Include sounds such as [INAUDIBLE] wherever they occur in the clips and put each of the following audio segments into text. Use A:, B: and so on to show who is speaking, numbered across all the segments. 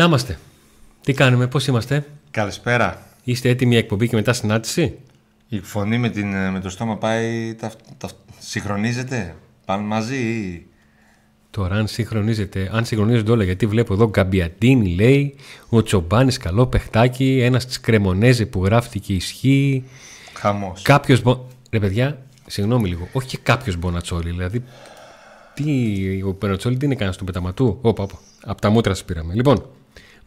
A: Να είμαστε. Τι κάνουμε, πώς είμαστε;
B: Καλησπέρα.
A: Είστε έτοιμοι για εκπομπή και μετά συνάντηση;
B: Η φωνή με, την, με το στόμα πάει. Τα, τα, συγχρονίζεται. Πάνε μαζί ή;
A: Τώρα, αν συγχρονίζεται, αν συγχρονίζονται όλα, γιατί βλέπω εδώ Γκαμπιαντίνη λέει, ο Τσομπάνης καλό παιχτάκι, ένας της Κρεμονέζε που γράφτηκε ισχύει.
B: Χαμός.
A: Κάποιος. Μπο... Ρε παιδιά, συγγνώμη λίγο, όχι και κάποιος Μπονατσόλη. Δηλαδή, τι, ο Μπονατσόλη τι είναι κανένας του πεταματού; Όπα, όπα. Από τα μούτρα σας πήραμε. Λοιπόν,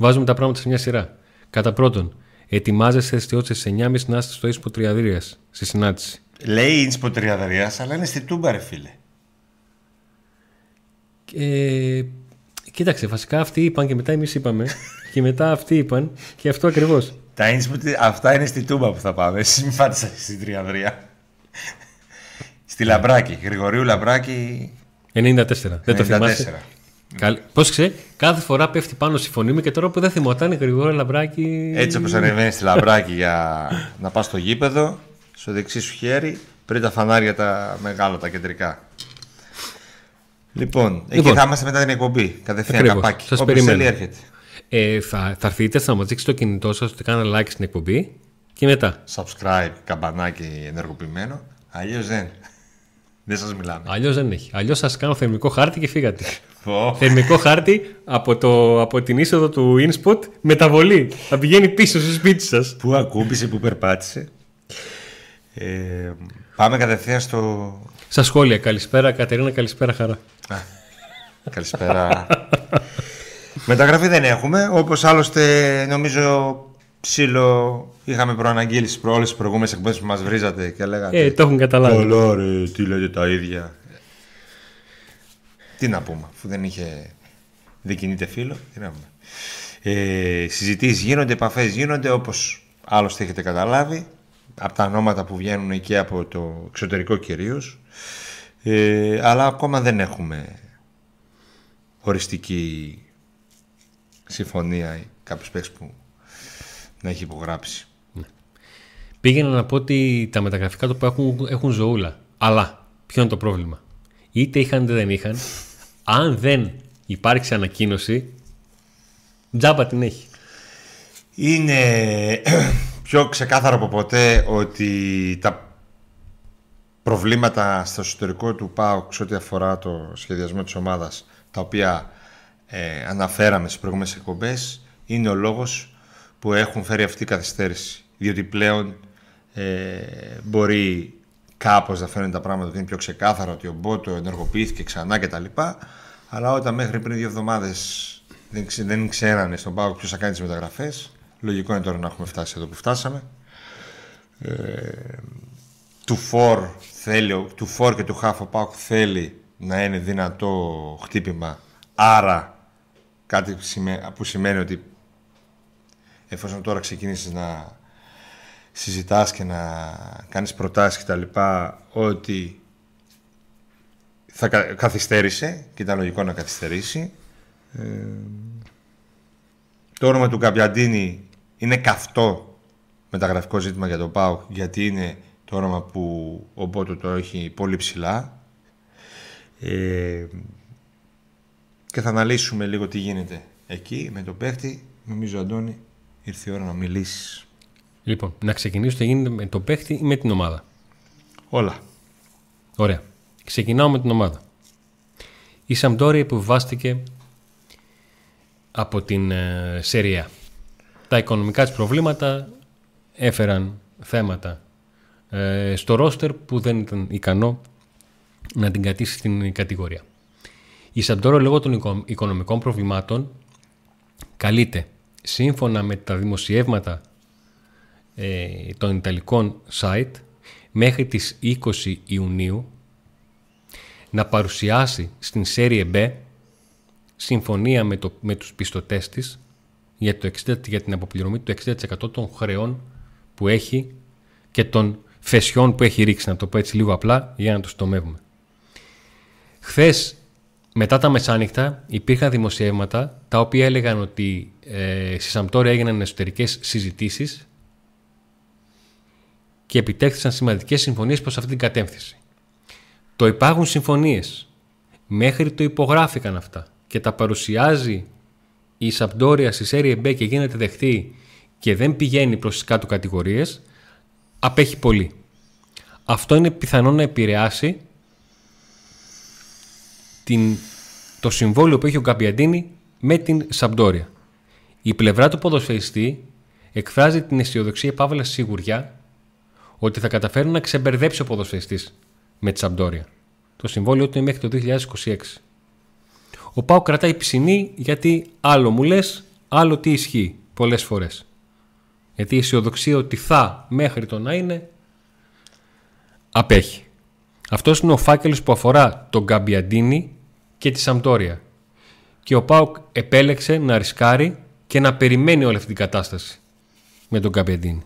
A: βάζουμε τα πράγματα σε μια σειρά. Κατά πρώτον, ετοιμάζεστε στι 9.30 να είστε στο ίσπο Τριαδρίας στη συνάντηση.
B: Λέει ίσπο Τριαδρίας, αλλά είναι στη Τούμπα, ρε φίλε.
A: Ε, κοίταξε, βασικά αυτοί είπαν και μετά εμείς είπαμε. [LAUGHS] και μετά αυτοί είπαν και αυτό ακριβώς.
B: Τα inspo, αυτά είναι στη Τούμπα που θα πάμε. Εσεί μην πάτε στην Τριαδρία. στη Λαμπράκη. Γρηγορίου Λαμπράκη.
A: 94. Δεν το θυμάσαι; Καλ... Πώς ξέρει, κάθε φορά πέφτει πάνω στη φωνή μου και τώρα που δεν θυμόταν γρηγορό λαμπράκι.
B: Έτσι όπως ανεβαίνει στη λαμπράκι για να πας στο γήπεδο, στο δεξί σου χέρι, πριν τα φανάρια τα μεγάλα, τα κεντρικά. Λοιπόν, εκεί
A: Λοιπόν.
B: θα είμαστε μετά την εκπομπή. Κατευθείαν
A: Ακριβώς.
B: καπάκι.
A: Σας
B: Όποιος
A: περιμένω.
B: θέλει έρχεται.
A: Ε, θα, θα έρθείτε, θα μας δείξει το κινητό σας ότι κάνα like στην εκπομπή και μετά.
B: Subscribe, καμπανάκι ενεργοποιημένο. Αλλιώς δεν. Δεν σας μιλάμε.
A: Αλλιώς δεν έχει. Αλλιώς σας κάνω θερμικό χάρτη και φύγατε. [LAUGHS]
B: Πω.
A: θερμικό χάρτη από, το, από την είσοδο του InSpot μεταβολή. Θα πηγαίνει πίσω στο σπίτι σας.
B: Πού ακούμπησε, πού περπάτησε. Ε, πάμε κατευθείαν στο.
A: Στα σχόλια. Καλησπέρα, Κατερίνα, καλησπέρα, χαρά.
B: Α, καλησπέρα. [LAUGHS] Μεταγραφή δεν έχουμε. Όπως άλλωστε νομίζω ψήλο είχαμε προαναγγείλεις στις προ- όλες τις προηγούμενες εκπομπές που μας βρίζατε και λέγατε
A: Ε, το έχουν καταλάβει.
B: Καλά ρε, τι λέτε τα ίδια. Τι να πούμε, αφού δεν είχε δεν κινείται φίλο. Τι να πούμε. Ε, συζητήσεις γίνονται, επαφές γίνονται όπως άλλωστε έχετε καταλάβει από τα ονόματα που βγαίνουν και από το εξωτερικό κυρίως ε, αλλά ακόμα δεν έχουμε οριστική συμφωνία ή κάποιος παίκτης που να έχει υπογράψει.
A: Πήγαινα να πω ότι τα μεταγραφικά του που έχουν, έχουν ζωούλα. Αλλά ποιο είναι το πρόβλημα; Είτε είχαν είτε δεν είχαν. Αν δεν υπάρξει ανακοίνωση, τζάμπα την έχει.
B: Είναι [CLEARS THROAT] πιο ξεκάθαρο από ποτέ ότι τα προβλήματα στο εσωτερικό του ΠΑΟΚ σε ό,τι αφορά το σχεδιασμό της ομάδας τα οποία ε, αναφέραμε στις προηγούμενες εκπομπές είναι ο λόγος που έχουν φέρει αυτή η καθυστέρηση διότι πλέον ε, μπορεί κάπως να φαίνονται τα πράγματα ότι είναι πιο ξεκάθαρα ότι ο Μπότο ενεργοποιήθηκε ξανά κτλ. Αλλά όταν μέχρι πριν δύο εβδομάδες δεν, ξε, δεν ξέρανε στον ΠΑΟΚ ποιος θα κάνει τις μεταγραφές λογικό είναι τώρα να έχουμε φτάσει εδώ που φτάσαμε του φορ θέλει, ο- του φορ και του half ο Πάουκ θέλει να είναι δυνατό χτύπημα. Άρα κάτι που σημαίνει, που σημαίνει ότι εφόσον τώρα ξεκινήσεις να συζητάς και να κάνεις προτάσεις και τα λοιπά ότι θα κα- καθυστέρησε και ήταν λογικό να καθυστερήσει. Ε, το όνομα του Καμπιαντίνη είναι καυτό μεταγραφικό ζήτημα για τον ΠΑΟΚ γιατί είναι το όνομα που ο Μπότο το έχει πολύ ψηλά ε, και θα αναλύσουμε λίγο τι γίνεται εκεί με τον παίχτη νομίζω Αντώνη ήρθε η ώρα να μιλήσεις
A: Λοιπόν, να ξεκινήσω τι γίνεται με τον παίχτη ή με την ομάδα.
B: όλα
A: Ωραία. Ξεκινάω με την ομάδα. Η Σαμπτόρια επιβιβάστηκε από την ε, Σερία. Τα οικονομικά της προβλήματα έφεραν θέματα ε, στο ρόστερ που δεν ήταν ικανό να την κατήσει στην κατηγορία. Η Σαμπτόρια λόγω των οικο- οικονομικών προβλημάτων καλείται σύμφωνα με τα δημοσιεύματα ε, των Ιταλικών site μέχρι τις 20 Ιουνίου να παρουσιάσει στην Serie B συμφωνία με, το, με τους πιστωτές της για, το 60, για την αποπληρωμή του 60% των χρεών που έχει και των φεσιών που έχει ρίξει, να το πω έτσι λίγο απλά, για να το στομεύουμε. Χθες, μετά τα μεσάνυχτα, υπήρχαν δημοσιεύματα τα οποία έλεγαν ότι ε, στη Σαμπτόρια έγιναν εσωτερικές συζητήσεις και επιτέχθησαν σημαντικές συμφωνίες προς αυτή την κατεύθυνση. Το υπάρχουν συμφωνίες. Μέχρι το υπογράφηκαν αυτά και τα παρουσιάζει η Σαμπτόρια στη Serie B και γίνεται δεχτή και δεν πηγαίνει προς τις κάτω κατηγορίες, απέχει πολύ. Αυτό είναι πιθανό να επηρεάσει την, το συμβόλαιο που έχει ο Γκαμπιαντίνη με την Σαμπτόρια. Η πλευρά του ποδοσφαιριστή εκφράζει την αισιοδοξία παύλα σιγουριά ότι θα καταφέρει να ξεμπερδέψει ο ποδοσφαιριστής με τη Σαμπτόρια. Το συμβόλαιο του είναι μέχρι το 2026. Ο Πάο κρατάει πισινή γιατί άλλο μου λες, άλλο τι ισχύει πολλές φορές. Γιατί η αισιοδοξία ότι θα μέχρι το να είναι απέχει. Αυτός είναι ο φάκελος που αφορά τον Γκαμπιαντίνη και τη Σαμπτόρια. Και ο Πάοκ επέλεξε να ρισκάρει και να περιμένει όλη αυτή την κατάσταση με τον Γκαμπιαντίνη.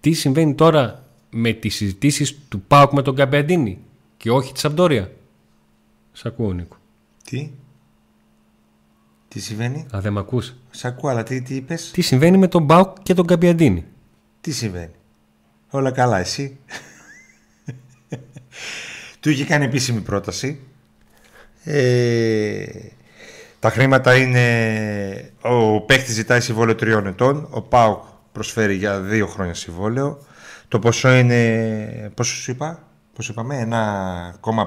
A: Τι συμβαίνει τώρα με τις συζητήσεις του Πάοκ με τον Γκαμπιαντίνη και όχι τη Σαμπτόρια; Σ' ακούω Νίκο.
B: Τι; Τι συμβαίνει;
A: Α, δεν με ακούς.
B: Σ' ακούω, αλλά τι, τι είπες;
A: Τι συμβαίνει με τον Πάοκ και τον Γκαμπιαντίνη;
B: Τι συμβαίνει; Όλα καλά, εσύ; Του είχε κάνει επίσημη πρόταση. Ε, τα χρήματα είναι... Ο παίχτης ζητάει συμβόλαιο τριών ετών. Ο ΠΑΟΚ προσφέρει για δύο χρόνια συμβόλαιο. Το ποσό είναι... Πόσο σου είπα; Πώς είπαμε,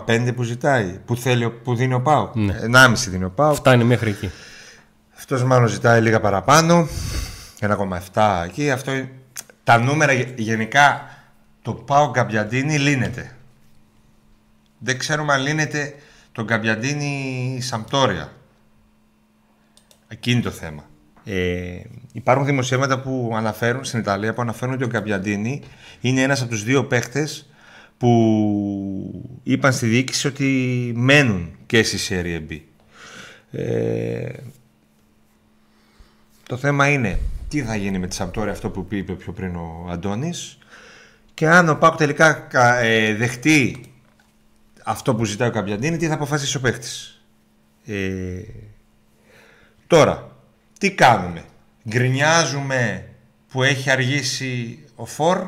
B: 1,5 που ζητάει, που, θέλει, που δίνει ο ΠΑΟΚ.
A: Ναι.
B: 1,5 δίνει ο ΠΑΟΚ.
A: Φτάνει μέχρι εκεί.
B: Αυτός μάλλον ζητάει λίγα παραπάνω. 1,7 εκεί. Αυτό, είναι- τα νούμερα γε- γενικά το ΠΑΟΚ Γκαμπιαντίνη λύνεται. Δεν ξέρουμε αν λύνεται το Γκαμπιαντίνη Σαμπτόρια. Εκείνη το θέμα. Ε, υπάρχουν δημοσιεύματα που αναφέρουν στην Ιταλία που αναφέρουν ότι ο Γκαμπιαντίνη είναι ένας από τους δύο παίχτες που είπαν στη διοίκηση ότι μένουν και στη Serie B. Ε, το θέμα είναι τι θα γίνει με τη Σαμπτόρια αυτό που είπε πιο πριν ο Αντώνης και αν ο Πάκου τελικά κα- ε, δεχτεί αυτό που ζητάει ο Καμπιαντίνη, τι θα αποφασίσει ο παίχτης. Ε, τώρα, τι κάνουμε; Γκρινιάζουμε που έχει αργήσει ο Φορ;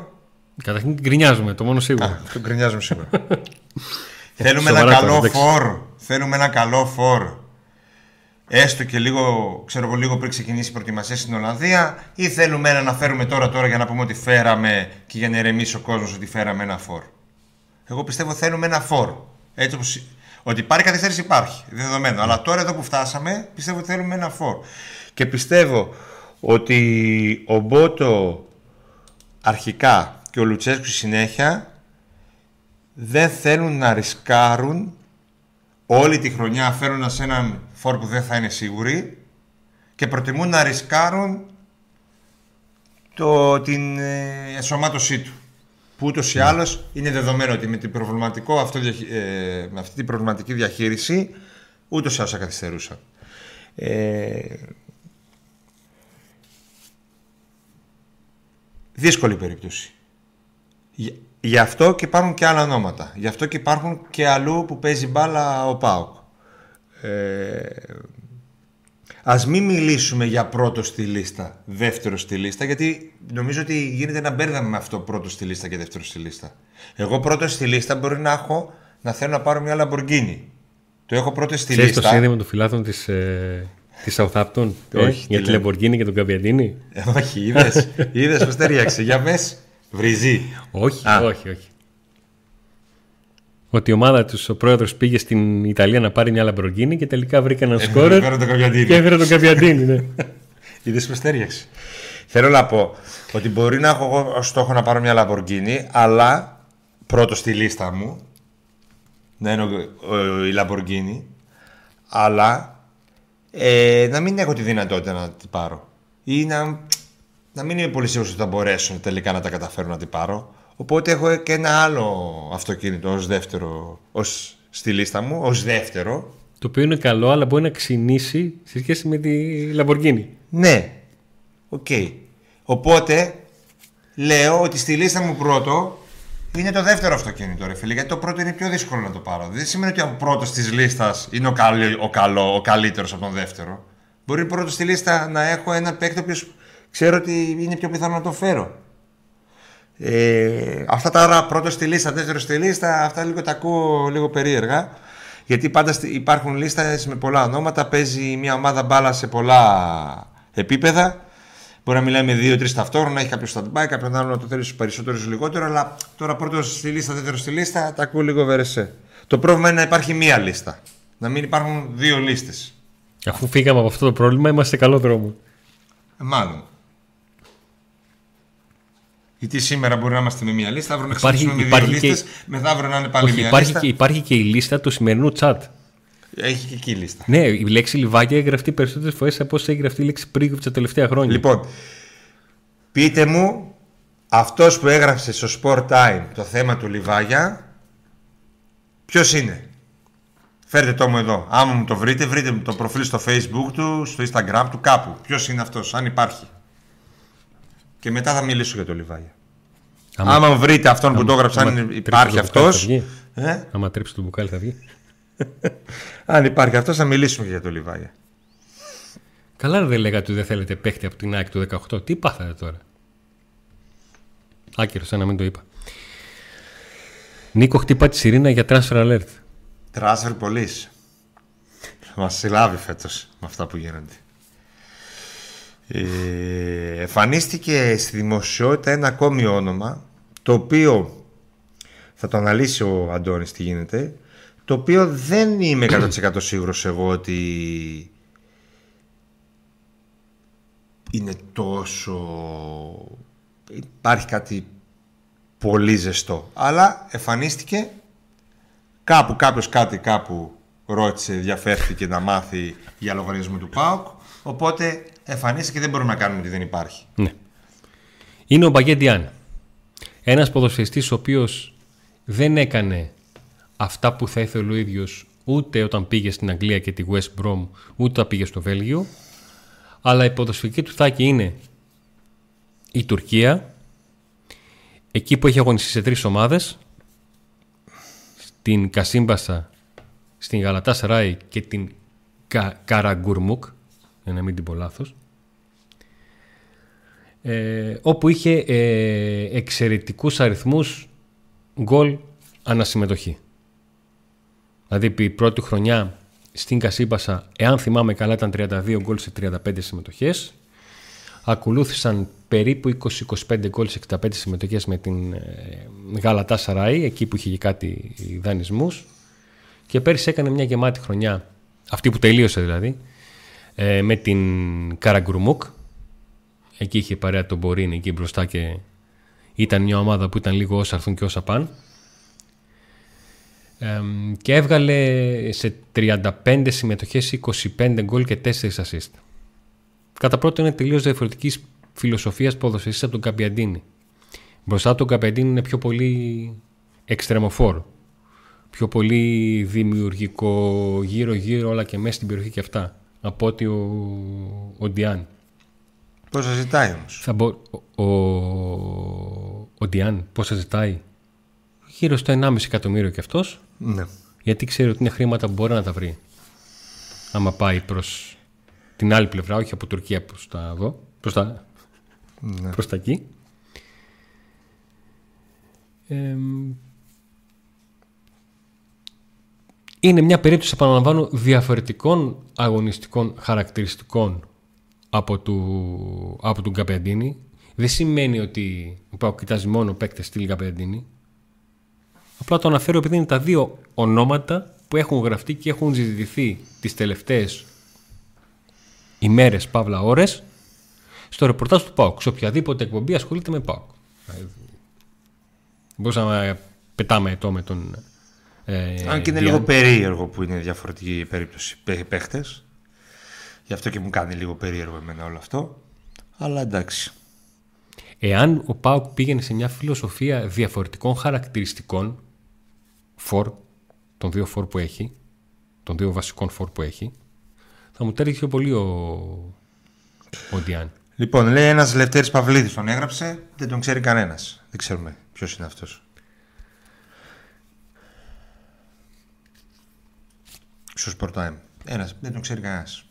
A: Καταρχήν γκρινιάζουμε, το μόνο σίγουρο.
B: Α, τον γκρινιάζουμε σίγουρα. [LAUGHS] Θέλουμε ένα
A: Σοβαρά
B: καλό
A: τώρα, εντάξει.
B: φορ. Θέλουμε ένα καλό φορ. Έστω και λίγο, ξέρω εγώ, λίγο πριν ξεκινήσει η προετοιμασία στην Ολλανδία, ή θέλουμε ένα να φέρουμε τώρα τώρα για να πούμε ότι φέραμε και για να ηρεμήσει ο κόσμος ότι φέραμε ένα φορ. Εγώ πιστεύω θέλουμε ένα φορ. Έτσι όπως... Ότι υπάρχει καθυστέρηση υπάρχει, δεδομένο. Αλλά τώρα εδώ που φτάσαμε, πιστεύω ότι θέλουμε ένα φορ. Και πιστεύω ότι ο Μπότο αρχικά και ο Λουτσέσκου στη συνέχεια δεν θέλουν να ρισκάρουν όλη τη χρονιά φέρνοντας έναν φόρ που δεν θα είναι σίγουροι και προτιμούν να ρισκάρουν το, την ε, ενσωμάτωσή του. Που ούτως ή άλλως είναι δεδομένο ότι με, την προβληματικό αυτό, διαχει- ε, με αυτή την προβληματική διαχείριση ούτως ή άλλως θα καθυστερούσαν. Ε, δύσκολη περίπτωση. Γι- Γι' αυτό και υπάρχουν και άλλα ονόματα. Γι' αυτό και υπάρχουν και αλλού που παίζει μπάλα ο ΠΑΟΚ. Ε, ας μην μιλήσουμε για πρώτο στη λίστα, δεύτερο στη λίστα, γιατί νομίζω ότι γίνεται ένα μπέρδεμα με αυτό πρώτο στη λίστα και δεύτερο στη λίστα. Εγώ πρώτο στη λίστα μπορεί να έχω να θέλω να πάρω μια Λαμποργκίνη. Το έχω πρώτο στη
A: Ξέρεις το
B: λίστα.
A: σύνδεμο του φιλάθλων της, ε, της Southampton; Ε,
B: Όχι,
A: για
B: τι
A: τη
B: λέει.
A: Lamborghini και τον Καμπιαντίνη.
B: Ε, όχι, είδες, είδες πως ταιριάξε. Για μες, βρυζί.
A: Όχι,
B: Α.
A: όχι, όχι. Ότι η ομάδα τους, ο πρόεδρος πήγε στην Ιταλία να πάρει μια Lamborghini και τελικά βρήκε έναν σκόρερ
B: Φέρω το Καμπιαντίνη.
A: και έφερε τον Καμπιαντίνη. Ναι. [LAUGHS]
B: Είδες που στέριαξε. Θέλω να πω ότι μπορεί να έχω εγώ ως στόχο να πάρω μια Λαμποργκίνη, αλλά πρώτος στη λίστα μου να είναι ο- ο- η Λαμποργκίνη, αλλά ε, να μην έχω τη δυνατότητα να την πάρω. Ή να, να μην είμαι πολύ σίγουρος ότι θα μπορέσω τελικά να τα καταφέρω να την πάρω. Οπότε έχω και ένα άλλο αυτοκίνητο ως δεύτερο, ως, στη λίστα μου, ως δεύτερο,
A: το οποίο είναι καλό, αλλά μπορεί να ξινίσει σε σχέση με τη Lamborghini.
B: Ναι. Οκ. Οπότε λέω ότι στη λίστα μου πρώτο είναι το δεύτερο αυτοκίνητο, ρε φίλε. Γιατί το πρώτο είναι πιο δύσκολο να το πάρω. Δεν σημαίνει ότι ο πρώτος της λίστας είναι ο, καλή, ο καλό, ο καλύτερος από τον δεύτερο. Μπορεί πρώτο στη λίστα να έχω ένα παίκτη ο οποίος ξέρω ότι είναι πιο πιθανό να το φέρω. Ε, αυτά τα άρα πρώτο στη λίστα, δεύτερο στη λίστα, αυτά λίγο τα ακούω λίγο περίεργα. Γιατί πάντα στη- υπάρχουν λίστες με πολλά ονόματα, παίζει μια ομάδα μπάλα σε πολλά επίπεδα. Μπορεί να μιλάει με δύο-τρει ταυτόχρονα, έχει κάποιος stand-by, κάποιον άλλο να το θέλει στους περισσότερους λιγότερο. Αλλά τώρα πρώτο στη λίστα, δεύτερο στη λίστα, τα ακούω λίγο βερεσέ. Το πρόβλημα είναι να υπάρχει μία λίστα. Να μην υπάρχουν δύο λίστες.
A: Αφού φύγαμε από αυτό το πρόβλημα, είμαστε σε καλό δρόμο.
B: μάλλον. Γιατί σήμερα μπορεί να είμαστε με μία λίστα, αύριο να
A: Υπάρχει-
B: ξεκινήσουμε με
A: υπάρχει
B: δύο
A: και-
B: λίστες, μεθαύριο να είναι πάλι
A: Όχι,
B: μία
A: υπάρχει,
B: λίστα.
A: και, υπάρχει και η λίστα του σημερινού chat.
B: Έχει και εκεί λίστα.
A: Ναι, η λέξη Λιβάκια έχει γραφτεί περισσότερες φορές από όσο έχει γραφτεί η λέξη Πρίγκοβιτ τα τελευταία χρόνια.
B: Λοιπόν, πείτε μου αυτός που έγραψε στο Sport Time το θέμα του Λιβάγια ποιος είναι; Φέρτε το μου εδώ. Άμα μου το βρείτε, βρείτε μου το προφίλ στο Facebook του, στο Instagram του, κάπου. Ποιος είναι αυτός, αν υπάρχει. Και μετά θα μιλήσω για το Λιβάγια.
A: Άμα-
B: Άμα, βρείτε αυτόν που
A: άμα-
B: το έγραψε,
A: άμα
B: αν
A: τρίψει
B: υπάρχει
A: το μπουκάλι
B: αυτός.
A: θα βγει.
B: Ε,
A: Άμα τρέψει το μπουκάλι θα βγει.
B: αν υπάρχει αυτός, θα μιλήσουμε και για το Λιβάγια.
A: Καλά δεν λέγατε ότι δεν θέλετε παίχτη από την ΑΕΚ του 18. Τι πάθατε τώρα; Άκυρος, σαν να μην το είπα. Νίκο, χτύπα τη σιρήνα για transfer alert.
B: Τράσφερ πολλής. Μας συλλάβει φέτος με αυτά που γίνονται. Ε, εμφανίστηκε στη δημοσιότητα ένα ακόμη όνομα το οποίο θα το αναλύσει ο Αντώνης τι γίνεται το οποίο δεν είμαι 100% σίγουρος εγώ ότι είναι τόσο υπάρχει κάτι πολύ ζεστό αλλά εμφανίστηκε Κάπου κάποιος κάτι κάπου ρώτησε, ενδιαφέρθηκε να μάθει για λογαριασμό του ΠΑΟΚ. Οπότε εμφανίστηκε και δεν μπορούμε να κάνουμε ότι δεν υπάρχει.
A: Ναι. Είναι ο Μπαγκέντιάν. Ένας ποδοσφαιριστής ο οποίος δεν έκανε αυτά που θα ήθελε ο ίδιος ούτε όταν πήγε στην Αγγλία και τη West Brom, ούτε όταν πήγε στο Βέλγιο. Αλλά η ποδοσφαιρική του θάκη είναι η Τουρκία, εκεί που έχει αγωνιστεί σε τρεις ομάδες, στην Κασίμπασα, στην Γαλατά Σαράι και την Κα, Καραγκουρμούκ, για να μην την πω λάθος, ε, όπου είχε ε, εξαιρετικούς αριθμούς γκολ ανασυμμετοχή. Δηλαδή η πρώτη χρονιά στην Κασίμπασα, εάν θυμάμαι καλά, ήταν 32 γκολ σε 35 συμμετοχές. Ακολούθησαν περίπου 20-25 γκολ σε 65 συμμετοχές με την ε, Γαλατά Σαράι, εκεί που είχε και κάτι δανεισμούς. Και πέρυσι έκανε μια γεμάτη χρονιά, αυτή που τελείωσε δηλαδή, ε, με την Καραγκρουμούκ. Εκεί είχε παρέα τον Μπορίν εκεί μπροστά και ήταν μια ομάδα που ήταν λίγο όσα έρθουν και όσα πάνε. Ε, και έβγαλε σε 35 συμμετοχές 25 γκολ και 4 assist. Κατά πρώτο είναι τελείως διαφορετική φιλοσοφίας ποδοσφαιριστής από τον Καπιαντίνη. Μπροστά από τον Καπιαντίνη είναι πιο πολύ εξτρεμοφόρο. Πιο πολύ δημιουργικό γύρω-γύρω όλα και μέσα στην περιοχή και αυτά. Από ότι ο, ο Ντιάν.
B: Πόσα ζητάει όμως;
A: Θα μπο... Ο, ο, ο Ντιάν πόσα ζητάει; Γύρω στο 1,5 εκατομμύριο κι αυτός.
B: Ναι.
A: Γιατί ξέρει ότι είναι χρήματα που μπορεί να τα βρει. Άμα πάει προς την άλλη πλευρά, όχι από Τουρκία προς τα εδώ, προς τα,
B: ναι.
A: προς τα εκεί. Ε, είναι μια περίπτωση, επαναλαμβάνω, διαφορετικών αγωνιστικών χαρακτηριστικών από, του, από τον Καπεντίνη. Δεν σημαίνει ότι πάω κοιτάζει μόνο παίκτες στυλ Καπεντίνη. Απλά το αναφέρω επειδή είναι τα δύο ονόματα που έχουν γραφτεί και έχουν ζητηθεί τις τελευταίες ημέρες, παύλα ώρες, στο ρεπορτάζ του ΠΑΟΚ. Σε οποιαδήποτε εκπομπή ασχολείται με ΠΑΟΚ. Μπορούσαμε να πετάμε το με τον ε,
B: Αν και είναι
A: Διάν.
B: λίγο περίεργο που είναι διαφορετική η περίπτωση παίχτες. Γι' αυτό και μου κάνει λίγο περίεργο εμένα όλο αυτό. Αλλά εντάξει.
A: Εάν ο ΠΑΟΚ πήγαινε σε μια φιλοσοφία διαφορετικών χαρακτηριστικών φορ, των δύο φορ που έχει, των δύο βασικών φορ που έχει, θα μου τέριξε πιο πολύ ο, ο Ντιάν.
B: Λοιπόν, λέει ένας Λευτέρης Παυλίδης τον έγραψε, δεν τον ξέρει κανένας. Δεν ξέρουμε ποιος είναι αυτός. Στο Sport Time. Ένας, δεν τον ξέρει κανένας.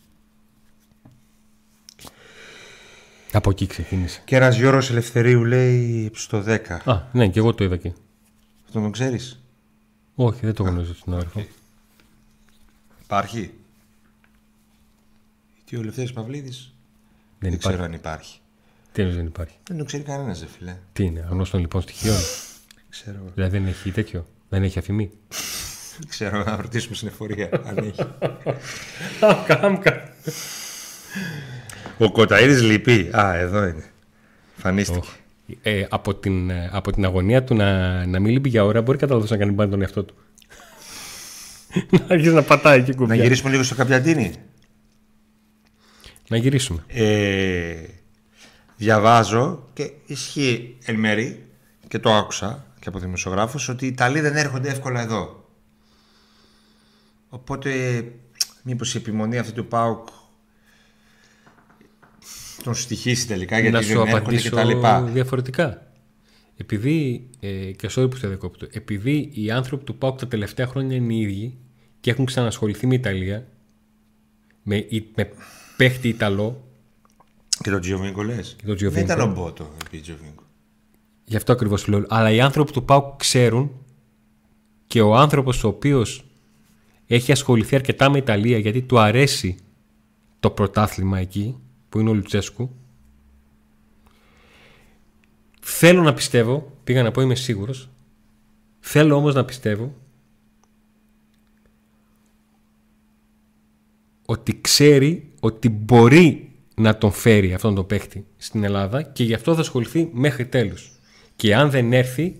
A: Από εκεί ξεκίνησε.
B: Και ένας Γιώργο Ελευθερίου λέει στο 10.
A: Α, ναι, και εγώ το είδα εκεί.
B: Αυτό τον ξέρεις;
A: Όχι, δεν το γνωρίζω τον αδερφό.
B: Υπάρχει. Τι ο Λευτέρης Παυλίδης;
A: Δεν,
B: δεν ξέρω
A: υπάρχει.
B: αν υπάρχει.
A: Τι εννοείς δεν υπάρχει;
B: Δεν το ξέρει κανένας, δε φίλε.
A: Τι είναι, αγνώστων λοιπόν στοιχείων;
B: Ξέρω,
A: δηλαδή δεν έχει τέτοιο. Δεν έχει αφημί;
B: Δεν ξέρω να ρωτήσουμε στην εφορία αν έχει.
A: Κάμκα.
B: Ο Κοταίδης λυπεί. Α, εδώ είναι. Φανίστηκε.
A: Ε, από, την, ε, από την αγωνία του να, να μην λείπει για ώρα μπορεί κατά να κάνει μπάνι τον εαυτό του. [LAUGHS] να αρχίσει να πατάει εκεί
B: Να
A: κουμπιά.
B: γυρίσουμε λίγο στο Καπιαντίνι.
A: να γυρίσουμε.
B: Ε, διαβάζω και ισχύει εν μέρη και το άκουσα και από δημοσιογράφους ότι οι Ιταλοί δεν έρχονται εύκολα εδώ. Οπότε μήπως η επιμονή αυτή του ΠΑΟΚ τον στοιχήσει τελικά γιατί
A: να
B: δεν
A: σου
B: έρχονται και
A: απαντήσω
B: τα λοιπά.
A: διαφορετικά. Επειδή, ε, και sorry που σε διακόπτω, επειδή οι άνθρωποι του ΠΑΟΚ τα τελευταία χρόνια είναι οι ίδιοι και έχουν ξανασχοληθεί με Ιταλία, με, η- με παίχτη Ιταλό,
B: Και τον Τζιοβίνκο λες.
A: τον
B: Δεν
A: Giovinco.
B: ήταν ο Μπότο επί Τζιοβίνκο.
A: Γι' αυτό ακριβώς λέω. Αλλά οι άνθρωποι του ΠΑΟΚ ξέρουν και ο άνθρωπος ο οποίος έχει ασχοληθεί αρκετά με Ιταλία γιατί του αρέσει το πρωτάθλημα εκεί που είναι ο Λουτσέσκου θέλω να πιστεύω πήγα να πω είμαι σίγουρος θέλω όμως να πιστεύω ότι ξέρει ότι μπορεί να τον φέρει αυτόν τον παίχτη στην Ελλάδα και γι' αυτό θα ασχοληθεί μέχρι τέλους. Και αν δεν έρθει,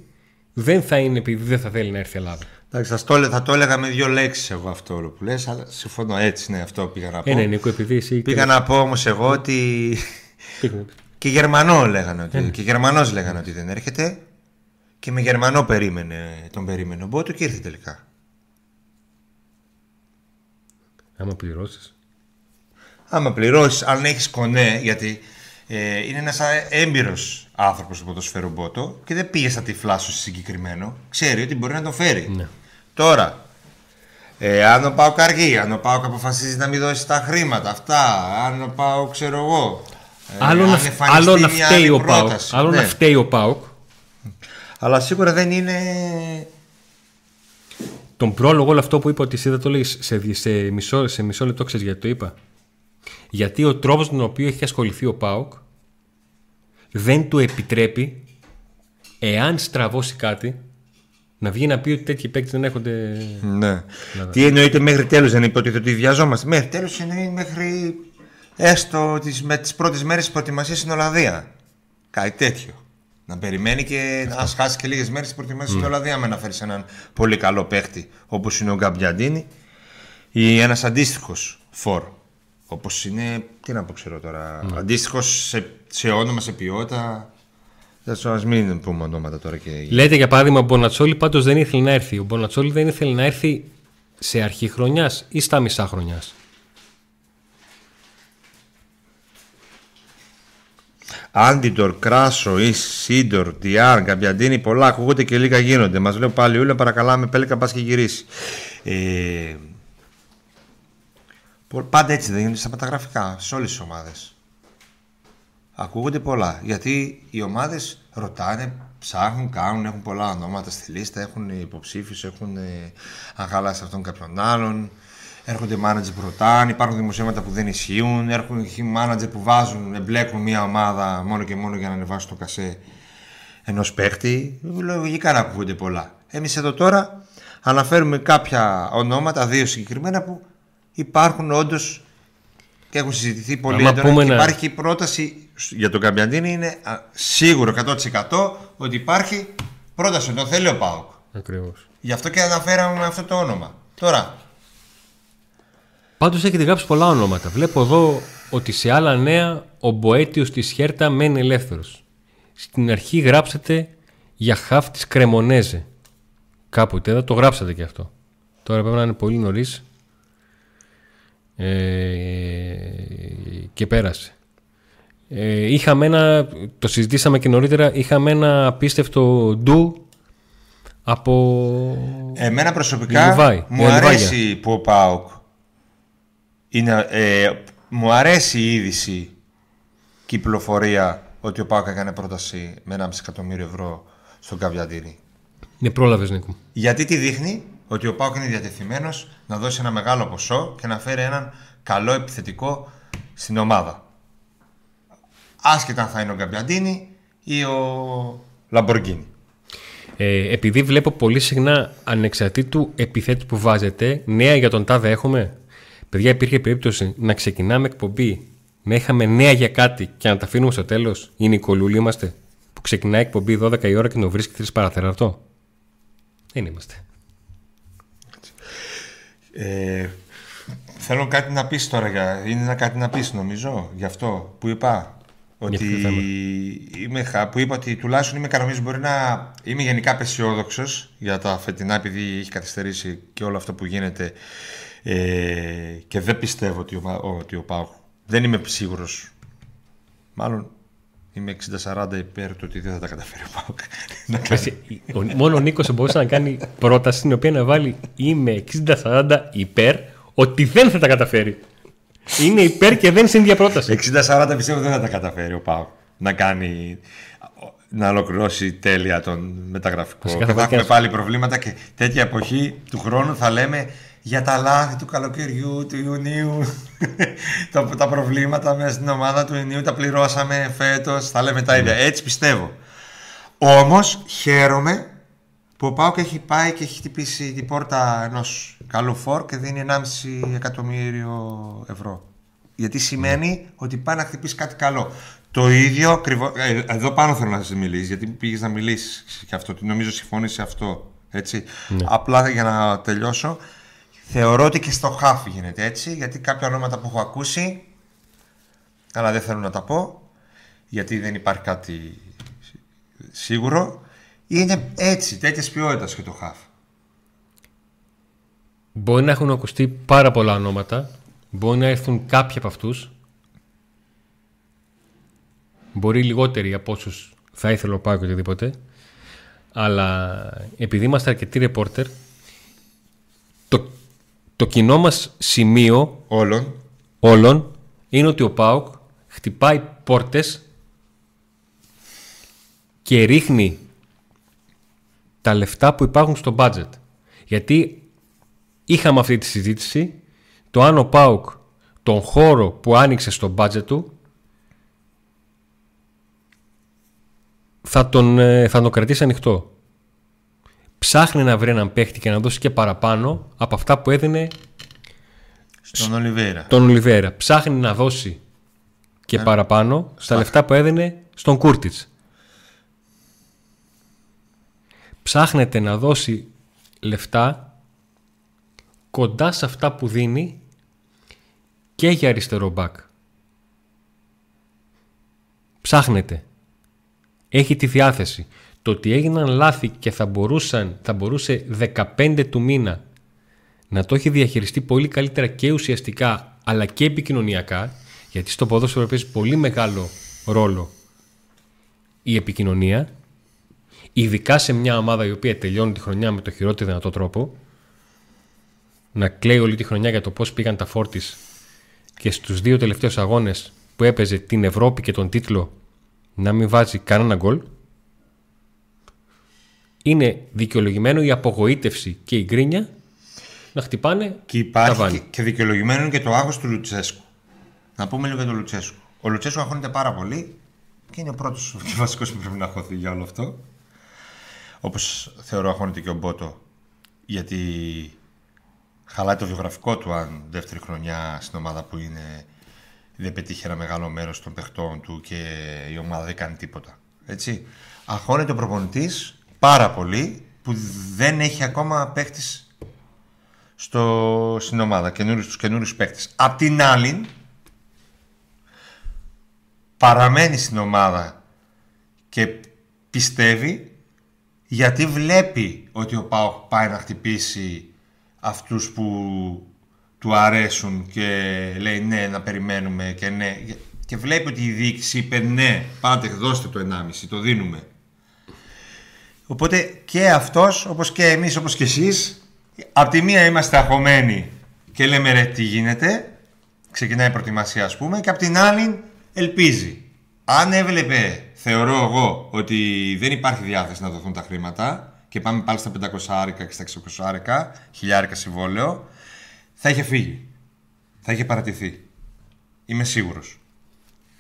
A: δεν θα είναι επειδή δεν θα θέλει να έρθει η Ελλάδα.
B: Εντάξει, θα, το, έλε- θα το έλεγα με δύο λέξεις εγώ αυτό όλο που λες, αλλά συμφωνώ έτσι είναι αυτό πήγα να πω.
A: Ε, ναι, Νίκο, επειδή εσύ...
B: Πήγα να πω όμως εγώ ότι
A: Πήγαινε.
B: και Γερμανό λέγανε ότι, και Γερμανός λέγανε ότι δεν έρχεται και με Γερμανό περίμενε, τον περίμενε ο Μπότο και ήρθε τελικά.
A: Άμα πληρώσεις.
B: Άμα πληρώσεις, αν έχεις κονέ, γιατί ε, είναι ένας έμπειρος άνθρωπος του ποδοσφαίρου Μπότο και δεν πήγε στα τυφλά σου συγκεκριμένο. Ξέρει ότι μπορεί να τον φέρει.
A: Ναι.
B: Τώρα, ε, αν ο Πάο αργεί, αν ο Πάο αποφασίζει να μην δώσει τα χρήματα, αυτά, αν ο Πάο ξέρω εγώ. ε,
A: άλλο,
B: αν
A: να,
B: εμφανιστεί
A: άλλο να
B: μια
A: φταίει
B: άλλη
A: ο ΠΑΟΚ.
B: πρόταση.
A: Άλλο
B: Ναι.
A: να φταίει ο ΠΑΟΚ.
B: Αλλά σίγουρα δεν είναι.
A: Τον πρόλογο όλο αυτό που είπα ότι εσύ δεν το λέγεις σε, σε, μισό, σε μισό λεπτό ξέρεις γιατί το είπα. Γιατί ο τρόπος με τον οποίο έχει ασχοληθεί ο ΠΑΟΚ δεν του επιτρέπει εάν στραβώσει κάτι να βγει να πει ότι τέτοιοι παίκτες δεν έρχονται
B: Ναι. Τι εννοείται μέχρι τέλους, δεν υποτίθεται ότι βιαζόμαστε. Μέχρι τέλους εννοεί μέχρι έστω τις, με τις πρώτες μέρες της προετοιμασίας στην Ολλανδία. Κάτι τέτοιο. Να περιμένει και να χάσει και λίγες μέρες της προετοιμασίας στην Ολλανδία με να φέρει έναν πολύ καλό παίχτη όπως είναι ο Γκαμπιαντίνη ή ένας αντίστοιχος φόρ. Όπως είναι. Τι να πω, ξέρω τώρα. Αντίστοιχος σε, σε όνομα, σε ποιότητα. Α μην πούμε ονόματα τώρα και.
A: Λέτε για παράδειγμα ο Μπονατσόλη πάντως δεν ήθελε να έρθει. Ο Μπονατσόλη δεν ήθελε να έρθει σε αρχή χρονιάς ή στα μισά χρονιάς;
B: Άντιτορ, Κράσο, Ι, Σίντορ, Διάρ, Γκαμπιαντίνη, πολλά ακούγονται και λίγα γίνονται. Μας λέει πάλι Ούλα, παρακαλάμε, πέλεκα πας και γυρίσεις. Ε, πο- πάντα έτσι δεν γίνεται στα μεταγραφικά, σε όλες τις ομάδες. Ακούγονται πολλά. Γιατί οι ομάδες ρωτάνε, ψάχνουν, κάνουν, έχουν πολλά ονόματα στη λίστα, έχουν υποψήφιους, έχουν ε, αν χαλάσει αυτόν κάποιον άλλον. Έρχονται μάνατζερ που ρωτάνε, υπάρχουν δημοσίευματα που δεν ισχύουν. Έρχονται μάνατζερ που βάζουν, εμπλέκουν μια ομάδα μόνο και μόνο για να ανεβάσουν το κασέ ενός παίχτη. Λογικά να ακούγονται πολλά. Εμείς εδώ τώρα αναφέρουμε κάποια ονόματα, δύο συγκεκριμένα που υπάρχουν όντως και έχουν συζητηθεί πολύ
A: Άμα
B: έντονα.
A: πούμε
B: Και
A: να-
B: υπάρχει πρόταση για τον Καμπιαντίνη είναι α, σίγουρο 100% ότι υπάρχει πρόταση. Τον θέλει ο Πάοκ.
A: Ακριβώς.
B: Γι' αυτό και αναφέραμε αυτό το όνομα. Τώρα,
A: Πάντως έχετε γράψει πολλά ονόματα. Βλέπω εδώ ότι σε άλλα νέα ο Μποέτιος της Χέρτα μένει ελεύθερος. Στην αρχή γράψατε για χαφ της Κρεμονέζε. Κάποτε εδώ το γράψατε και αυτό. Τώρα πρέπει να είναι πολύ νωρίς. και πέρασε. Ε, είχαμε ένα, το συζητήσαμε και νωρίτερα, είχαμε ένα απίστευτο ντου από...
B: εμένα προσωπικά
A: Λιβάη,
B: μου
A: για
B: αρέσει που ο Πάοκ είναι, ε, μου αρέσει η είδηση και η πληροφορία ότι ο Πάοκ έκανε πρόταση με 1,5 εκατομμύριο ευρώ στον Καβιαντίνη.
A: Ναι, πρόλαβες Νίκο.
B: Γιατί τι δείχνει, ότι ο Πάοκ είναι διατεθειμένος να δώσει ένα μεγάλο ποσό και να φέρει έναν καλό επιθετικό στην ομάδα. Άσχετα αν θα είναι ο Γκαμπιαντίνη ή ο Λαμποργκίνη.
A: Ε, επειδή βλέπω πολύ συχνά ανεξαρτήτου επιθέτου που βάζετε, νέα για τον τάδε έχουμε. Παιδιά, υπήρχε περίπτωση να ξεκινάμε εκπομπή, να είχαμε νέα για κάτι και να τα αφήνουμε στο τέλος; Είναι οι κολούλοι είμαστε. Που ξεκινάει εκπομπή 12 η ώρα και το βρίσκει 3 παρατέταρτο. Δεν είμαστε.
B: Ε, θέλω κάτι να πεις τώρα. Για, είναι κάτι να πεις νομίζω γι' αυτό που είπα. Ότι είμαι, που είπα ότι τουλάχιστον είμαι κανονής μπορεί να είμαι γενικά απεσιόδοξος για τα φετινά επειδή έχει καθυστερήσει και όλο αυτό που γίνεται ε, και δεν πιστεύω ότι ο, ότι ο Πάου δεν είμαι σίγουρος μάλλον Είμαι 60-40 υπέρ του ότι δεν θα τα καταφέρει ο
A: Πάουκ. [LAUGHS] Μόνο ο Νίκος μπορούσε να κάνει πρόταση στην οποία να βάλει Είμαι 60-40 υπέρ ότι δεν θα τα καταφέρει. Είναι υπέρ και δεν είναι στην ίδια πρόταση.
B: 60-40 πιστεύω δεν θα τα καταφέρει ο Πάουκ να κάνει να ολοκληρώσει τέλεια τον μεταγραφικό. Και θα έχουμε πάλι προβλήματα και τέτοια εποχή του χρόνου θα λέμε για τα λάθη του καλοκαιριού, του Ιουνίου, [LAUGHS] τα, τα προβλήματα μέσα στην ομάδα του Ιουνίου τα πληρώσαμε φέτος, θα λέμε τα ίδια. Έτσι πιστεύω. Όμως χαίρομαι που ο Πάουκ έχει πάει και έχει χτυπήσει την πόρτα ενός καλού φόρ και δίνει 1,5 εκατομμύριο ευρώ. Γιατί σημαίνει ότι πάει να χτυπήσει κάτι καλό. Το ίδιο ακριβώς. Ε, εδώ πάνω θέλω να σα μιλήσεις, γιατί πήγες να μιλήσεις και αυτό. Νομίζω συμφωνεί σε αυτό. Έτσι. Ναι. Απλά για να τελειώσω, Θεωρώ ότι και στο χάφ γίνεται έτσι, γιατί κάποια ονόματα που έχω ακούσει, αλλά δεν θέλω να τα πω, γιατί δεν υπάρχει κάτι σίγουρο, είναι έτσι, τέτοιες ποιότητας και το χάφ.
A: Μπορεί να έχουν ακουστεί πάρα πολλά ονόματα, μπορεί να έρθουν κάποιοι από αυτούς, μπορεί λιγότεροι από όσους θα ήθελα να πάω και οτιδήποτε, αλλά επειδή είμαστε αρκετοί ρεπόρτερ, το το κοινό μας σημείο
B: όλων,
A: όλων είναι ότι ο ΠΑΟΚ χτυπάει πόρτες και ρίχνει τα λεφτά που υπάρχουν στο budget. Γιατί είχαμε αυτή τη συζήτηση το αν ο ΠΑΟΚ τον χώρο που άνοιξε στο budget του θα τον, ε, θα τον κρατήσει ανοιχτό ψάχνει να βρει έναν παίχτη και να δώσει και παραπάνω από αυτά που έδινε
B: στον Ολιβέρα.
A: Τον Ολιβέρα. Ψάχνει να δώσει και ε, παραπάνω στα λεφτά που έδινε στον Κούρτιτς. Ψάχνεται να δώσει λεφτά κοντά σε αυτά που δίνει και για αριστερό μπακ. Ψάχνεται. Έχει τη διάθεση. Το ότι έγιναν λάθη και θα, μπορούσαν, θα μπορούσε 15 του μήνα να το έχει διαχειριστεί πολύ καλύτερα και ουσιαστικά αλλά και επικοινωνιακά γιατί στο ποδόσφαιρο παίζει πολύ μεγάλο ρόλο η επικοινωνία ειδικά σε μια ομάδα η οποία τελειώνει τη χρονιά με το χειρότερο δυνατό τρόπο να κλαίει όλη τη χρονιά για το πώς πήγαν τα φόρτις και στους δύο τελευταίους αγώνες που έπαιζε την Ευρώπη και τον τίτλο να μην βάζει κανένα γκολ είναι δικαιολογημένο η απογοήτευση και η γκρίνια να χτυπάνε
B: και υπάρχει και, και δικαιολογημένο είναι και το άγχος του Λουτσέσκου. Να πούμε λίγο για τον Λουτσέσκου. Ο Λουτσέσκου αγχώνεται πάρα πολύ και είναι ο πρώτος και βασικός που πρέπει να χωθεί για όλο αυτό. Όπως θεωρώ αγχώνεται και ο Μπότο, γιατί χαλάει το βιογραφικό του αν δεύτερη χρονιά στην ομάδα που είναι δεν πετύχει ένα μεγάλο μέρος των παιχτών του και η ομάδα δεν κάνει τίποτα. Έτσι. Αγχώνεται ο προπονητής πάρα πολύ που δεν έχει ακόμα παίχτης στο, στην ομάδα, καινούριους, τους καινούριους παίχτες. Απ' την άλλη, παραμένει στην ομάδα και πιστεύει γιατί βλέπει ότι ο Πάο πάει να χτυπήσει αυτούς που του αρέσουν και λέει ναι να περιμένουμε και ναι και βλέπει ότι η διοίκηση είπε ναι πάτε δώστε το 1,5 το δίνουμε Οπότε και αυτός, όπως και εμείς, όπως και εσείς, από τη μία είμαστε αγχωμένοι και λέμε ρε τι γίνεται, ξεκινάει η προετοιμασία ας πούμε, και από την άλλη ελπίζει. Αν έβλεπε, θεωρώ εγώ, ότι δεν υπάρχει διάθεση να δοθούν τα χρήματα και πάμε πάλι στα 500 άρικα και στα 600 άρικα, χιλιάρικα συμβόλαιο, θα είχε φύγει. Θα είχε παρατηθεί. Είμαι σίγουρος.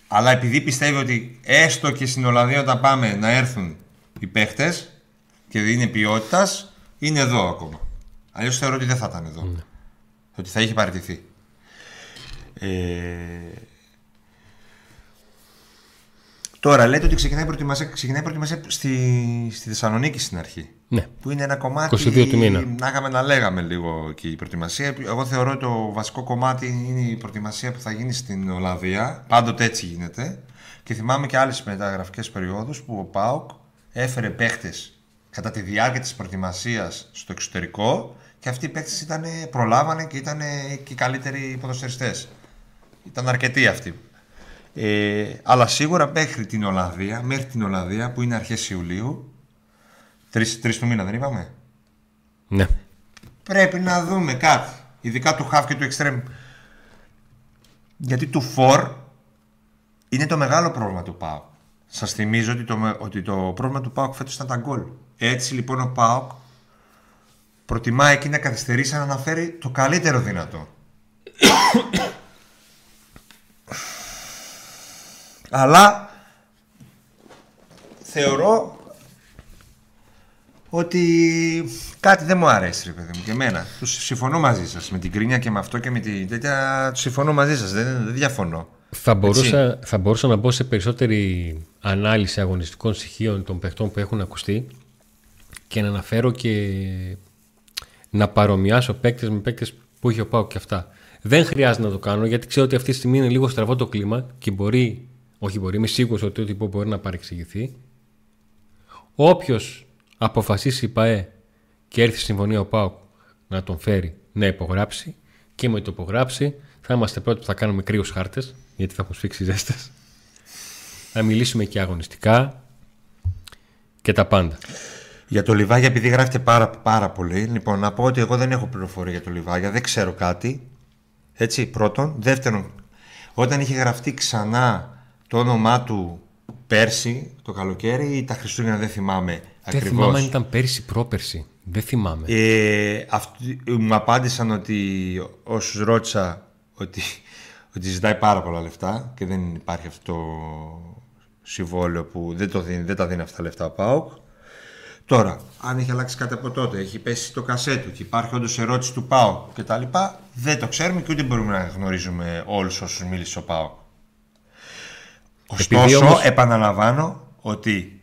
B: Αλλά επειδή πιστεύει ότι έστω και στην Ολλανδία όταν πάμε να έρθουν οι παίχτες και δεν είναι ποιότητας, είναι εδώ ακόμα. Αλλιώς θεωρώ ότι δεν θα ήταν εδώ.
A: Ναι.
B: Ότι θα είχε παραιτηθεί. Ε... Τώρα λέτε ότι ξεκινάει η προετοιμασία, ξεκινάει η προετοιμασία στη, στη Θεσσαλονίκη στην αρχή.
A: Ναι.
B: Που είναι ένα κομμάτι.
A: 22 του μήνα.
B: Να είχαμε να λέγαμε λίγο εκεί η προετοιμασία. Εγώ θεωρώ ότι το βασικό κομμάτι είναι η προετοιμασία που θα γίνει στην Ολλανδία. Πάντοτε έτσι γίνεται. Και θυμάμαι και άλλες μεταγραφικές περιόδους που ο Πάουκ έφερε παίχτες κατά τη διάρκεια της προετοιμασίας στο εξωτερικό και αυτοί οι παίχτες προλάβανε και ήταν και οι καλύτεροι ποδοσφαιριστές. Ήταν αρκετοί αυτοί. Ε, αλλά σίγουρα μέχρι την Ολλανδία, μέχρι την Ολλανδία που είναι αρχές Ιουλίου, τρεις, τρεις του μήνα δεν είπαμε,
A: Ναι.
B: πρέπει να δούμε κάτι. Ειδικά του half και του extreme. Γιατί του for είναι το μεγάλο πρόβλημα του ΠΑΟΚ. Σας θυμίζω ότι το, με- ότι το πρόβλημα του ΠΑΟΚ φέτος ήταν τα γκολ. Έτσι λοιπόν ο ΠΑΟΚ προτιμάει εκεί να καθυστερήσει να αναφέρει το καλύτερο δυνατό. Αλλά θεωρώ ότι κάτι δεν μου αρέσει, ρε παιδί μου, και εμένα. Τους συμφωνώ μαζί σας με την κρίνια και με αυτό και με την τέτοια. τους Συμφωνώ μαζί σας, δεν, δεν διαφωνώ.
A: Θα μπορούσα, θα μπορούσα να μπω σε περισσότερη ανάλυση αγωνιστικών στοιχείων των παιχτών που έχουν ακουστεί και να αναφέρω και να παρομοιάσω παίκτες με παίκτες που είχε ο Πάο και αυτά. Δεν χρειάζεται να το κάνω γιατί ξέρω ότι αυτή τη στιγμή είναι λίγο στραβό το κλίμα και μπορεί, όχι μπορεί, είμαι σίγουρος ότι ό,τι πω μπορεί να παρεξηγηθεί. Όποιος αποφασίσει η ΠαΕ και έρθει στη συμφωνία ο ΠΑΟΚ να τον φέρει να υπογράψει και με το υπογράψει θα είμαστε πρώτοι που θα κάνουμε κρύους χάρτες γιατί θα έχουν σφίξει ζέστες. Θα μιλήσουμε και αγωνιστικά και τα πάντα.
B: Για το Λιβάγια, επειδή γράφετε πάρα, πάρα πολύ, λοιπόν, να πω ότι εγώ δεν έχω πληροφορία για το Λιβάγια, δεν ξέρω κάτι. Έτσι, πρώτον. Δεύτερον, όταν είχε γραφτεί ξανά το όνομά του πέρσι, το καλοκαίρι, ή τα Χριστούγεννα, δεν θυμάμαι
A: Δεν
B: ακριβώς.
A: θυμάμαι αν ήταν πέρυσι πρόπερσι. Δεν θυμάμαι.
B: Ε, αυτοί, μου απάντησαν ότι όσους ρώτησα ότι, ότι ζητάει πάρα πολλά λεφτά και δεν υπάρχει αυτό το συμβόλαιο που δεν, το δίνει, δεν τα δίνει αυτά τα λεφτά ο ΠΑΟΚ. Τώρα, αν έχει αλλάξει κάτι από τότε, έχει πέσει το κασέτο και υπάρχει όντως ερώτηση του ΠΑΟΚ κτλ. Δεν το ξέρουμε και ούτε μπορούμε να γνωρίζουμε όλους όσους μίλησε ο ΠΑΟΚ.
A: Επειδή
B: Ωστόσο,
A: όμως-
B: επαναλαμβάνω ότι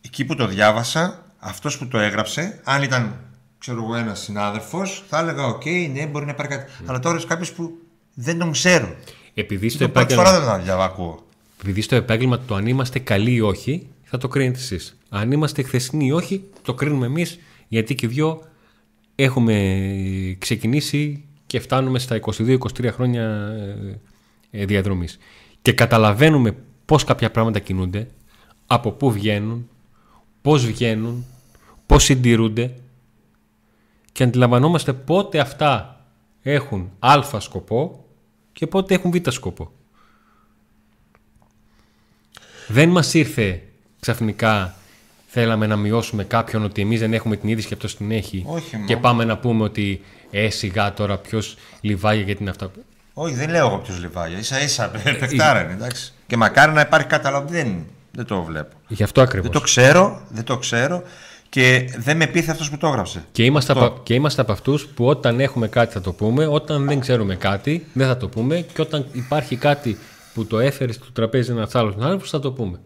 B: εκεί που το διάβασα, αυτός που το έγραψε, αν ήταν ξέρω εγώ ένας συνάδελφος, θα έλεγα: Οκ, ναι, μπορεί να υπάρχει κάτι. Αλλά τώρα είσαι κάποιος που δεν τον ξέρω.
A: Επειδή στο,
B: Το πρώτη φορά
A: επάγγελμα,
B: δεν τον διαβακούω.
A: επειδή στο επάγγελμα το αν είμαστε καλοί ή όχι θα το κρίνετε εσείς. Αν είμαστε χθεσινοί ή όχι το κρίνουμε εμείς γιατί και οι δυο έχουμε ξεκινήσει και φτάνουμε στα 22-23 χρόνια ε, ε, διαδρομής. Και καταλαβαίνουμε πώς κάποια πράγματα κινούνται, από πού βγαίνουν, πώς βγαίνουν, πώς συντηρούνται και αντιλαμβανόμαστε πότε αυτά έχουν α σκοπό και πότε έχουν β σκοπό. Δεν μας ήρθε ξαφνικά θέλαμε να μειώσουμε κάποιον ότι εμείς δεν έχουμε την είδηση και αυτός την έχει
B: Όχι,
A: και
B: μα-
A: πάμε να πούμε ότι ε σιγά τώρα ποιος λιβάγια γιατί είναι αυτά.
B: Όχι, δεν λέω εγώ ποιος λιβάγια. σα ίσα παιχτάρα είναι, εντάξει. Και μακάρι να υπάρχει κάτι, αλλά δεν, δεν το βλέπω.
A: Γι' αυτό ακριβώς.
B: Δεν το ξέρω, δεν το ξέρω και δεν με πείθει αυτός που το έγραψε.
A: Και είμαστε,
B: Αυτό.
A: από, και είμαστε από αυτούς που όταν έχουμε κάτι θα το πούμε, όταν δεν ξέρουμε κάτι δεν θα το πούμε και όταν υπάρχει κάτι που το έφερες στο τραπέζι ένας άλλος συνάδελφο θα το πούμε.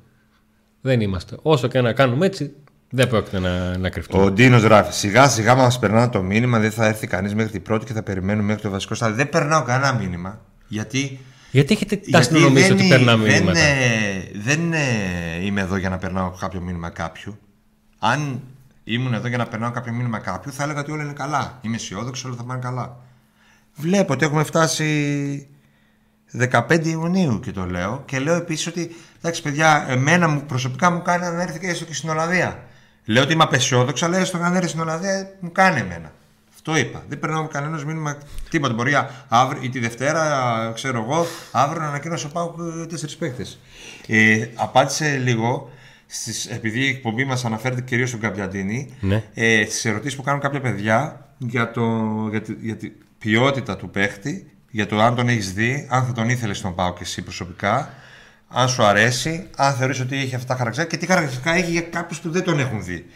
A: Δεν είμαστε. Όσο και να κάνουμε έτσι δεν πρόκειται να, να κρυφτούμε.
B: Ο Ντίνος γράφει: Σιγά σιγά μας περνά το μήνυμα, δεν θα έρθει κανείς μέχρι την πρώτη και θα περιμένουμε μέχρι το βασικό στάδιο. Δεν περνάω κανένα μήνυμα. Γιατί,
A: Γιατί έχετε τάση να
B: γιατί
A: νομίζετε ότι περνάμε
B: δεν,
A: μηνύματα;
B: ε, δεν ε, είμαι εδώ για να περνάω κάποιο μήνυμα κάποιου. Αν ήμουν εδώ για να περνάω κάποιο μήνυμα κάποιου, θα έλεγα ότι όλα είναι καλά. Είμαι αισιόδοξο, όλα θα πάνε καλά. Βλέπω ότι έχουμε φτάσει 15 Ιουνίου και το λέω. Και λέω επίσης ότι εντάξει, παιδιά, εμένα μου, προσωπικά μου κάνει να έρθει και έστω και στην Ολλανδία. Λέω ότι είμαι απεσιόδοξο, αλλά έστω να έρθει στην Ολλανδία μου κάνει εμένα. Αυτό είπα. Δεν περνάω κανένας μήνυμα τίποτα. Μπορεί αύριο ή τη Δευτέρα, ξέρω εγώ, αύριο να ανακοίνωσω πάω τέσσερις παίχτε. Ε, απάντησε λίγο στις, επειδή η εκπομπή μας αναφέρεται κυρίως στον Καπιαντίνη,
A: Ναι.
B: ε, στις ερωτήσεις που κάνουν κάποια παιδιά για, το, για, τη, για την ποιότητα του παίχτη, για το αν τον έχεις δει, αν θα τον ήθελες στον Πάο και εσύ προσωπικά, αν σου αρέσει, αν θεωρείς ότι έχει αυτά τα χαρακτηριστικά και τι χαρακτηριστικά έχει για κάποιους που δεν τον έχουν δει.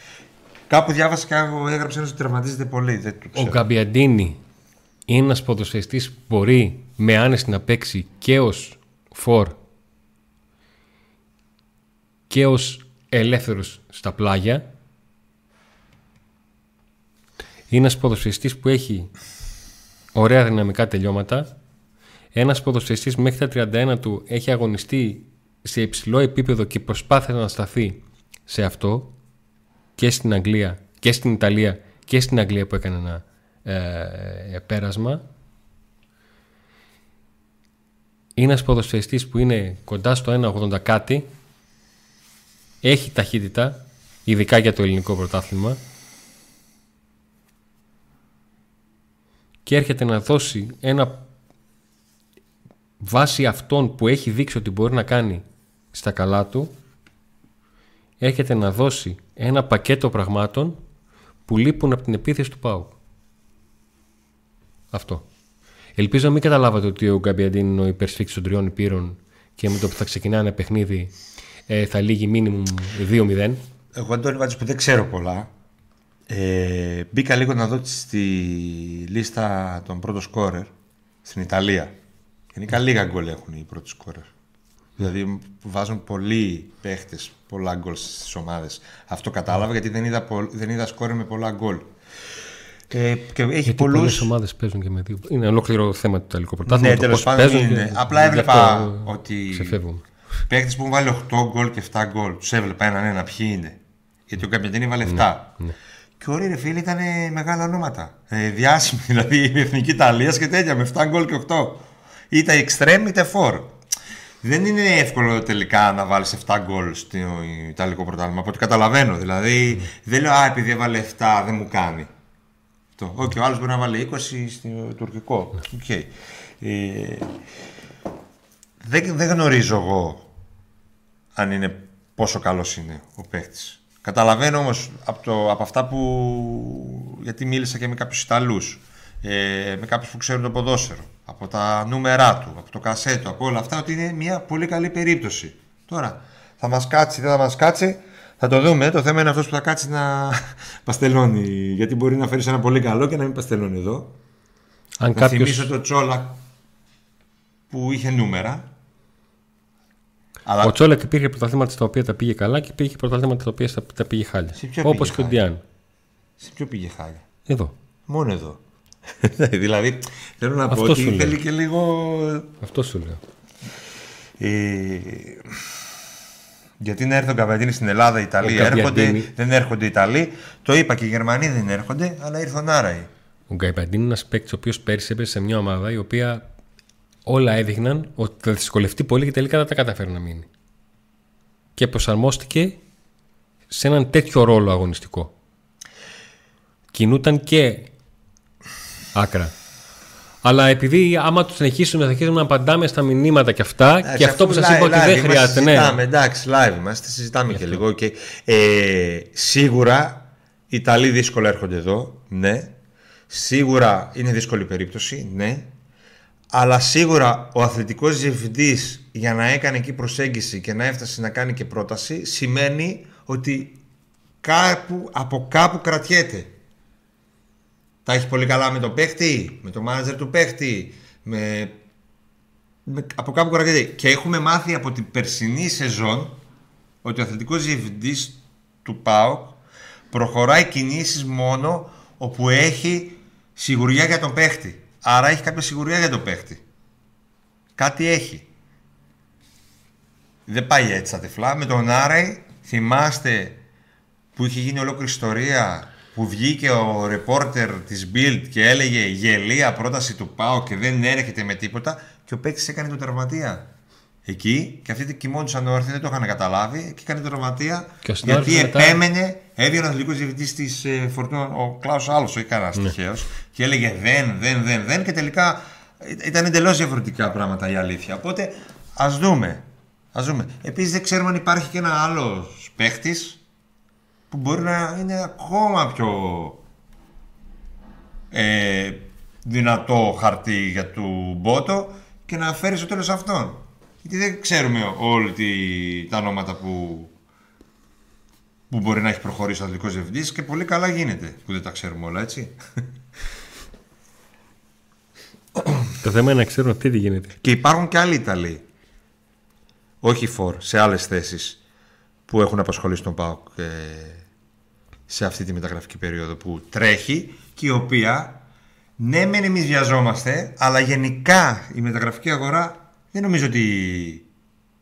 B: Κάπου διάβασα και έγραψε ένας ότι τραυματίζεται πολύ. Δεν το
A: Ο
B: ξέρω.
A: Γκαμπιαντίνη είναι ένας ποδοσφαιριστής που μπορεί με άνεση να παίξει και ως φορ και ως ελεύθερος στα πλάγια. Είναι ένας ποδοσφαιριστής που έχει ωραία δυναμικά τελειώματα. Ένας ποδοσφαιριστής που μέχρι τα 31 του έχει αγωνιστεί σε υψηλό επίπεδο και προσπάθησε να σταθεί σε αυτό και στην Αγγλία και στην Ιταλία και στην Αγγλία που έκανε ένα ε, πέρασμα. Είναι ένας ποδοσφαιριστής που είναι κοντά στο 1,80 κάτι. Έχει ταχύτητα, ειδικά για το ελληνικό πρωτάθλημα. Και έρχεται να δώσει ένα βάση αυτών που έχει δείξει ότι μπορεί να κάνει στα καλά του έρχεται να δώσει ένα πακέτο πραγμάτων που λείπουν από την επίθεση του ΠΑΟΚ. Αυτό. Ελπίζω να μην καταλάβατε ότι ο Γκαμπιαντίν είναι ο υπερσφίξης των τριών υπήρων και με το που θα ξεκινάει ένα παιχνίδι ε, θα λύγει μίνιμουμ 2-0.
B: Εγώ Αντώνη Βάτζης που δεν ξέρω πολλά ε, μπήκα λίγο να δω στη λίστα των πρώτων σκόρερ στην Ιταλία. Γενικά λίγα γκολ έχουν οι πρώτοι σκόρερ. Δηλαδή βάζουν πολλοί παίχτες πολλά γκολ στις ομάδες. Αυτό κατάλαβα γιατί δεν είδα, πο- δεν είδα σκόρερ με πολλά γκολ. Ε, και έχει
A: Γιατί
B: πολλούς...
A: πολλές ομάδες παίζουν και με δύο. Είναι ολόκληρο θέμα του Ιταλικού πρωτάθλημα.
B: Ναι,
A: το
B: τέλος
A: πώς
B: πάντων
A: παίζουν
B: είναι.
A: και
B: Απλά
A: γι'
B: έβλεπα
A: αυτό
B: ότι
A: Ξεφεύγουμε.
B: παίχτες που έχουν βάλει 8 γκολ και 7 γκολ. Τους έβλεπα έναν ένα ποιοι είναι. Γιατί ο Καπιαντίνη βάλε 7.
A: ναι.
B: Και όλοι ρε φίλοι ήταν μεγάλα ονόματα. Ε, διάσημοι, [LAUGHS] δηλαδή η εθνική Ιταλίας και τέτοια με 7 γκολ και 8. Είτε extreme είτε 4. Δεν είναι εύκολο τελικά να βάλεις 7 γκολ στο Ιταλικό πρωτάθλημα. Από ό,τι καταλαβαίνω. Δηλαδή δεν λέω Α, επειδή έβαλε 7 δεν μου κάνει. Το. Okay, ο άλλος μπορεί να βάλει 20 στο τουρκικό. Okay. Ε, δεν, δεν γνωρίζω εγώ αν είναι πόσο καλός είναι ο παίχτης. Καταλαβαίνω όμως από, το, από αυτά που... γιατί μίλησα και με κάποιους Ιταλούς, ε, με κάποιους που ξέρουν το ποδόσφαιρο, από τα νούμερά του, από το κασέτο, από όλα αυτά, ότι είναι μια πολύ καλή περίπτωση. Τώρα, θα μας κάτσει, δεν θα μας κάτσει, θα το δούμε. Το θέμα είναι αυτός που θα κάτσει να [LAUGHS] παστελώνει, γιατί μπορεί να φέρει ένα πολύ καλό και να μην παστελώνει εδώ.
A: Αν
B: Να
A: κάποιος,
B: θυμίσω το Τσόλα που είχε νούμερα. Αλλά
A: Ο Τσόλακ υπήρχε πρωταθλήματα στα οποία τα πήγε καλά και υπήρχε πρωταθλήματα τα οποία στα- τα πήγε χάλια.
B: Σε ποια
A: Όπως
B: πήγε
A: και ο
B: χάλια;
A: Ντιάν.
B: σε ποιο πήγε χάλια;
A: Εδώ.
B: Μόνο εδώ. [LAUGHS] δηλαδή, θέλω να πω
A: Αυτό
B: ότι
A: σου λέω.
B: θέλει και λίγο.
A: Αυτό σου λέω.
B: Ε, γιατί να έρθει ο Καβαντίνη στην Ελλάδα, οι Ιταλοί
A: Ο
B: έρχονται,
A: Γκαμπιαντίνη.
B: δεν έρχονται οι Ιταλοί. Το είπα και οι Γερμανοί δεν έρχονται, αλλά ήρθε ο Νάραη.
A: Ο Γκαϊπαντίν είναι ένας παίκτης ο οποίος πέρυσι έπεσε σε μια ομάδα η οποία όλα έδειχναν ότι θα δυσκολευτεί πολύ και τελικά δεν τα καταφέρει να μείνει. Και προσαρμόστηκε σε έναν τέτοιο ρόλο αγωνιστικό. Κινούταν και άκρα. Αλλά επειδή άμα τους συνεχίσουμε, θα αρχίσουμε να απαντάμε στα μηνύματα και αυτά, και αυτό που σας είπα ότι δεν χρειάζεται. Ναι.
B: Συζητάμε, εντάξει, live είμαστε, συζητάμε και λίγο. Και, ε, σίγουρα οι Ιταλοί δύσκολα έρχονται εδώ, ναι. Σίγουρα είναι δύσκολη περίπτωση, ναι. Αλλά σίγουρα ο αθλητικός διευθυντής για να έκανε εκεί προσέγγιση και να έφτασε να κάνει και πρόταση σημαίνει ότι κάπου, από κάπου κρατιέται. Τα έχει πολύ καλά με τον παίχτη, με το μάνατζερ του παίχτη, με, με, από κάπου κρατιέται. Και έχουμε μάθει από την περσινή σεζόν ότι ο αθλητικός διευθυντής του ΠΑΟΚ προχωράει κινήσεις μόνο όπου έχει σιγουριά για τον παίχτη. Άρα έχει κάποια σιγουριά για τον παίχτη. Κάτι έχει. Δεν πάει έτσι στα τυφλά. Με τον Άρεϊ θυμάστε που είχε γίνει ολόκληρη ιστορία που βγήκε ο ρεπόρτερ της Bild και έλεγε γελία πρόταση του ΠΑΟ και δεν έρχεται με τίποτα και ο παίκτης έκανε το τερματία. Εκεί και αυτοί κοιμόντουσαν όρθιοι, δεν το είχαν καταλάβει και έκανε το τερματία
A: Και ο
B: γιατί
A: συνάδελφος μετά-
B: επέμενε, έβγαινε ο αθλητικός διευθυντής της ε, Φορτούνας, ο Κλάους Άλλος, όχι κανένας
A: Ναι.
B: τυχαίος και έλεγε δεν, δεν, δεν, δεν και τελικά ήταν εντελώς διαφορετικά πράγματα η αλήθεια. Οπότε ας δούμε. Ας δούμε. Επίσης δεν ξέρουμε αν υπάρχει και ένα άλλος παίχτης που μπορεί να είναι ακόμα πιο ε, δυνατό χαρτί για του Μπότο και να φέρει στο τέλος αυτόν. Γιατί δεν ξέρουμε όλοι τα ονόματα που, που μπορεί να έχει προχωρήσει ο αθλητικός διευθυντής και πολύ καλά γίνεται που δεν τα ξέρουμε όλα, έτσι.
A: Το θέμα είναι να ξέρουν τι γίνεται.
B: Και υπάρχουν και άλλοι Ιταλοί. Όχι φορ, σε άλλες θέσεις που έχουν απασχολήσει τον ΠΑΟΚ ε, σε αυτή τη μεταγραφική περίοδο που τρέχει και η οποία ναι μεν εμείς βιαζόμαστε αλλά γενικά η μεταγραφική αγορά δεν νομίζω ότι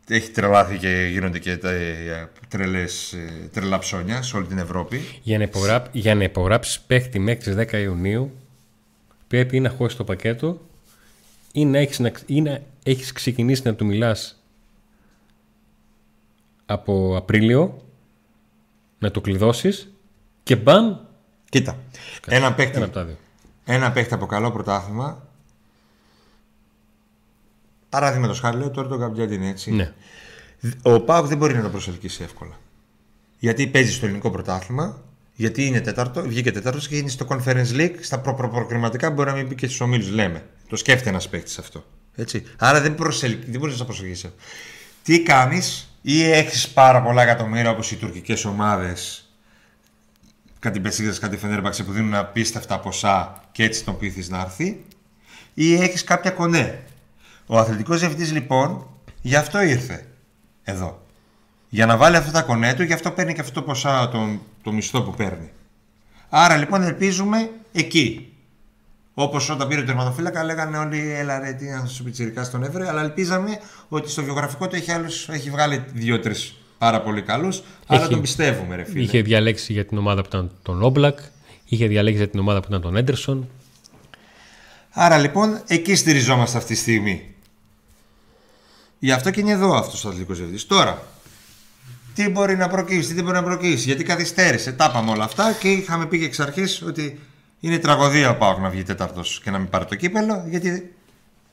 B: έχει τρελάθει και γίνονται και τα ε, τρελές, ε, τρελά ψώνια σε όλη την Ευρώπη.
A: Για να, υπογρά... για να υπογράψεις παίχτη μέχρι τις 10 Ιουνίου πρέπει ή να χώσεις το πακέτο ή να έχεις, να... Ή να έχεις ξεκινήσει να του μιλάς από Απρίλιο να το κλειδώσεις και μπαμ
B: Κοίτα, ένα παίχτη,
A: ένα από τα δύο.
B: ένα παίχτη από καλό πρωτάθλημα Παράδειγμα το χάρη λέω τώρα τον Γκαμπιάντιν έτσι.
A: Ναι.
B: Ο Πάουκ δεν μπορεί να το προσελκύσει εύκολα. Γιατί παίζει στο ελληνικό πρωτάθλημα, γιατί είναι τέταρτο, βγήκε τέταρτος και είναι στο Conference League, στα προ-προκριματικά μπορεί να μην μπει και στους ομίλους. Λέμε. Το σκέφτεται ένας παίκτης αυτό. Έτσι. Άρα δεν, προσελ... δεν μπορείς να προσελκύσεις. Τι κάνεις, ή έχεις πάρα πολλά εκατομμύρια όπως οι τουρκικές ομάδες, κάτι Μπεσίδες, κάτι Φενέρμπαξε που δίνουν απίστευτα ποσά και έτσι τον πείθεις να έρθει, ή έχεις κάποια κονέ. Ο αθλητικός διευθυντής λοιπόν γι' αυτό ήρθε εδώ. Για να βάλει αυτά τα κονέ του, γι' αυτό παίρνει και αυτό το ποσά, τον, το μισθό που παίρνει. Άρα λοιπόν ελπίζουμε εκεί. Όπως όταν πήρε το τερματοφύλακα, λέγανε όλοι, έλα ρε, τι να σου πιτσιρικά στον Εύρε, αλλά ελπίζαμε ότι στο βιογραφικό του έχει, άλλους, έχει βγάλει δύο-τρεις πάρα πολύ καλού. Άρα τον πιστεύουμε, ρε φίλε.
A: Είχε διαλέξει για την ομάδα που ήταν τον Όμπλακ, είχε διαλέξει για την ομάδα που ήταν τον Έντερσον.
B: Άρα λοιπόν εκεί στηριζόμαστε αυτή τη στιγμή. Γι' αυτό και είναι εδώ αυτός ο αθλητικός διευθυντής. Τώρα, τι μπορεί να προκύψει, τι δεν μπορεί να προκύψει, γιατί καθυστέρησε. Τα είπαμε όλα αυτά και είχαμε πει και εξ αρχής ότι είναι τραγωδία ο Πάοκ να βγει τέταρτος και να μην πάρει το κύπελο, γιατί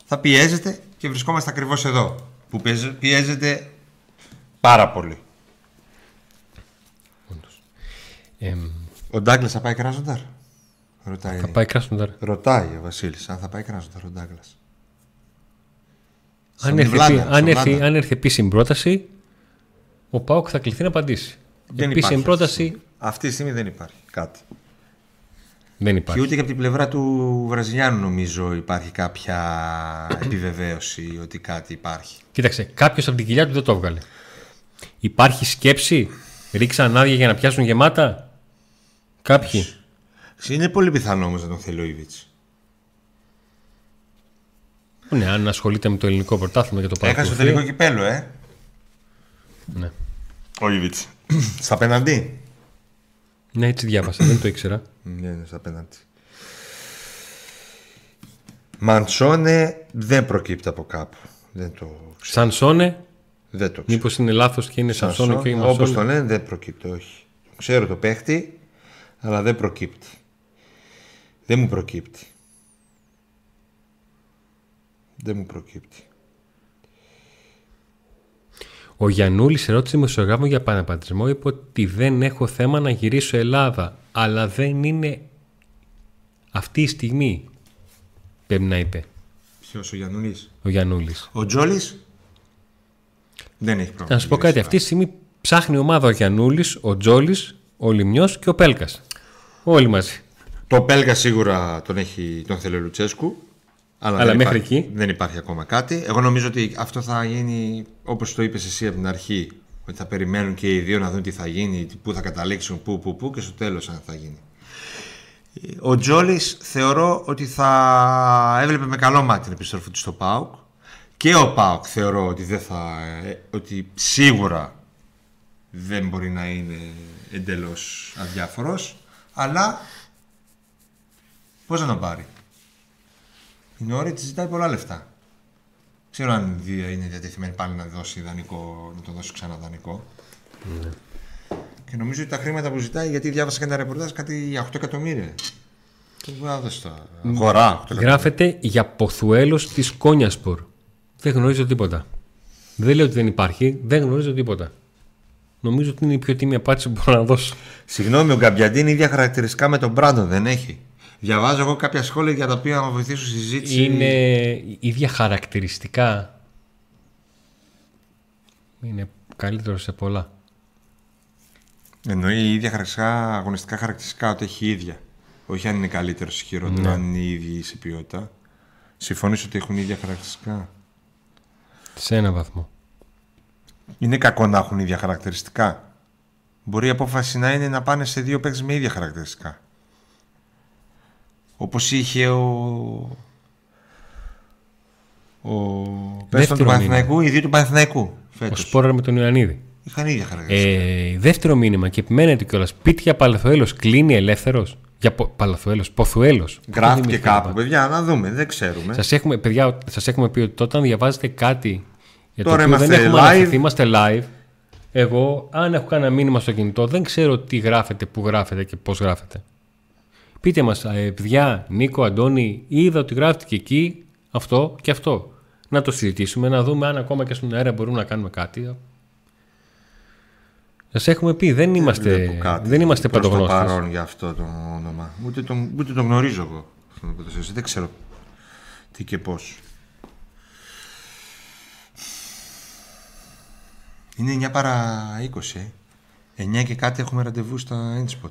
B: θα πιέζεται και βρισκόμαστε ακριβώς εδώ. Που πιέζεται πάρα πολύ.
A: Ε,
B: Ο Ντάγκλας θα πάει κράζονταρ. Ρωτάει.
A: θα πάει Κράσνονταρ.
B: Ρωτάει ο Βασίλης αν θα πάει κράζονταρ ο Ντάγκλας.
A: Αν, έρθει, επί- αν, έρθει, αν έρθει επίσημη πρόταση, ο Πάοκ θα κληθεί να απαντήσει.
B: Δεν
A: επίσημη
B: υπάρχει
A: πρόταση
B: Αυτή τη στιγμή δεν υπάρχει κάτι.
A: δεν
B: Και
A: υπάρχει.
B: ούτε και από την πλευρά του Βραζιλιάνου νομίζω υπάρχει κάποια επιβεβαίωση ότι κάτι υπάρχει.
A: Κοίταξε, κάποιος από την κοιλιά του δεν το έβγαλε. Υπάρχει σκέψη, ρίξαν άδεια για να πιάσουν γεμάτα; Κάποιοι.
B: Είναι πολύ πιθανό όμως να τον θέλει ο Ιβίτς.
A: Ναι, αν ασχολείται με το ελληνικό πρωτάθλημα και το
B: Έχασε το
A: παρακολουθεί.
B: τελικό κυπέλο, ε.
A: Ναι.
B: Ο Ιβίτς. Στα πέναντι.
A: ναι, έτσι διάβασα, δεν το ήξερα.
B: Ναι, ναι, στα πέναντι. Μαντσόνε δεν προκύπτει από κάπου. Δεν το ξέρω.
A: Σανσόνε,
B: Δεν το ξέρω.
A: μήπως είναι λάθος και είναι Σανσόνε και όχι
B: Όπως
A: Μανσόνε.
B: το λένε, δεν προκύπτει, όχι. Ξέρω το παίχτη, αλλά δεν προκύπτει. Δεν μου προκύπτει. Δεν μου προκύπτει.
A: Ο Γιαννούλη ρώτησε μεσογράφο για πανεπατρισμό. Είπε ότι δεν έχω θέμα να γυρίσω Ελλάδα. Αλλά δεν είναι αυτή η στιγμή. Πρέπει να είπε
B: Ποιος ο Γιαννούλη.
A: ο Γιαννούλη.
B: Ο Τζόλης; Δεν έχει πρόβλημα.
A: Να σου πω κάτι. Αυτή τη στιγμή ψάχνει ομάδα ο Γιαννούλη, ο Τζόλης, ο Λιμιό και ο Πέλκας. Όλοι μαζί.
B: Το Πέλγα σίγουρα τον, έχει, τον θέλει ο Λουτσέσκου. Αλλά,
A: Αλλά
B: δεν
A: μέχρι
B: υπάρχει,
A: εκεί.
B: δεν υπάρχει ακόμα κάτι. Εγώ νομίζω ότι αυτό θα γίνει όπως το είπες εσύ από την αρχή. Ότι θα περιμένουν και οι δύο να δουν τι θα γίνει, πού θα καταλήξουν, πού, πού, πού και στο τέλος αν θα γίνει. Ο Τζόλης θεωρώ ότι θα έβλεπε με καλό μάτι την επιστροφή του στο ΠΑΟΚ. Και ο ΠΑΟΚ θεωρώ ότι, δεν θα, ε, ότι σίγουρα δεν μπορεί να είναι εντελώς αδιάφορος. Αλλά πώς να τον πάρει; Η Νόρη τη ζητάει πολλά λεφτά. Ξέρω αν δι- είναι διατεθειμένη πάλι να δώσει δανεικό, να το δώσει ξανά δανεικό. Και νομίζω ότι τα χρήματα που ζητάει, γιατί διάβασα και ένα ρεπορτάζ, κάτι για 8 εκατομμύρια. Τι μπορεί να δώσει τα αγορά 8 εκατομμύρια.
A: Γράφεται για Ποθουέλος της Κόνιασπορ. Δεν γνωρίζω τίποτα. Δεν λέω ότι δεν υπάρχει, δεν γνωρίζω τίποτα. νομίζω ότι είναι η πιο τίμη απάντηση που μπορώ να δώσω.
B: Συγγνώμη, ο Γκαμπιαντή είναι ίδια χαρακτηριστικά με τον Μπράντον, δεν έχει. Διαβάζω εγώ κάποια σχόλια για τα οποία να βοηθήσω στη συζήτηση.
A: Είναι ίδια χαρακτηριστικά. Είναι καλύτερο σε πολλά.
B: Εννοεί η ίδια χαρακτηριστικά, αγωνιστικά χαρακτηριστικά ότι έχει ίδια. Όχι αν είναι καλύτερος ή χειρότερο,
A: Ναι.
B: αν είναι οι ίδιοι σε ποιότητα. Συμφωνείς ότι έχουν ίδια χαρακτηριστικά;
A: Σε ένα βαθμό.
B: Είναι κακό να έχουν ίδια χαρακτηριστικά. Μπορεί η απόφαση να είναι να πάνε σε δύο παίκτες με ίδια χαρακτηριστικά. Όπως είχε ο... Ο... Πες τον του
A: Δεύτερο
B: Παναθηναϊκού, οι δύο του Παναθηναϊκού.
A: Ο
B: Φέτος.
A: Σπόρα με τον Ιωαννίδη.
B: Είχαν ίδια χαρακτηριστικά.
A: Ε, δεύτερο μήνυμα και επιμένετε κιόλας. Πίτια Παλαθοέλο κλείνει ελεύθερος. Για πο, Παλαθοέλο, Ποθουέλος.
B: Γράφτηκε κάπου, παιδιά, να δούμε, δεν ξέρουμε.
A: Σας έχουμε, παιδιά, σας έχουμε πει ότι όταν διαβάζετε κάτι για το
B: Τώρα
A: οποίο δεν
B: είμαστε
A: έχουμε
B: live.
A: αναφερθεί, είμαστε live. Εγώ, αν έχω κανένα μήνυμα στο κινητό, δεν ξέρω τι γράφετε, πού γράφετε και πώς γράφετε. Πείτε μας, παιδιά, Νίκο, Αντώνη, είδα ότι γράφτηκε εκεί αυτό και αυτό. Να το συζητήσουμε, να δούμε αν ακόμα και στον αέρα μπορούμε να κάνουμε κάτι. Σας έχουμε πει, δεν είμαστε,
B: Βλέπω κάτι
A: δεν είμαστε
B: προς το
A: παντογνώστες.
B: παρόν για αυτό το όνομα. Ούτε τον, ούτε τον γνωρίζω εγώ. αυτόν τον ποδοσφαιριστή. Δεν ξέρω τι και πώς. Είναι 9 παρά 20, ε. 9 και κάτι έχουμε ραντεβού στα Inspot.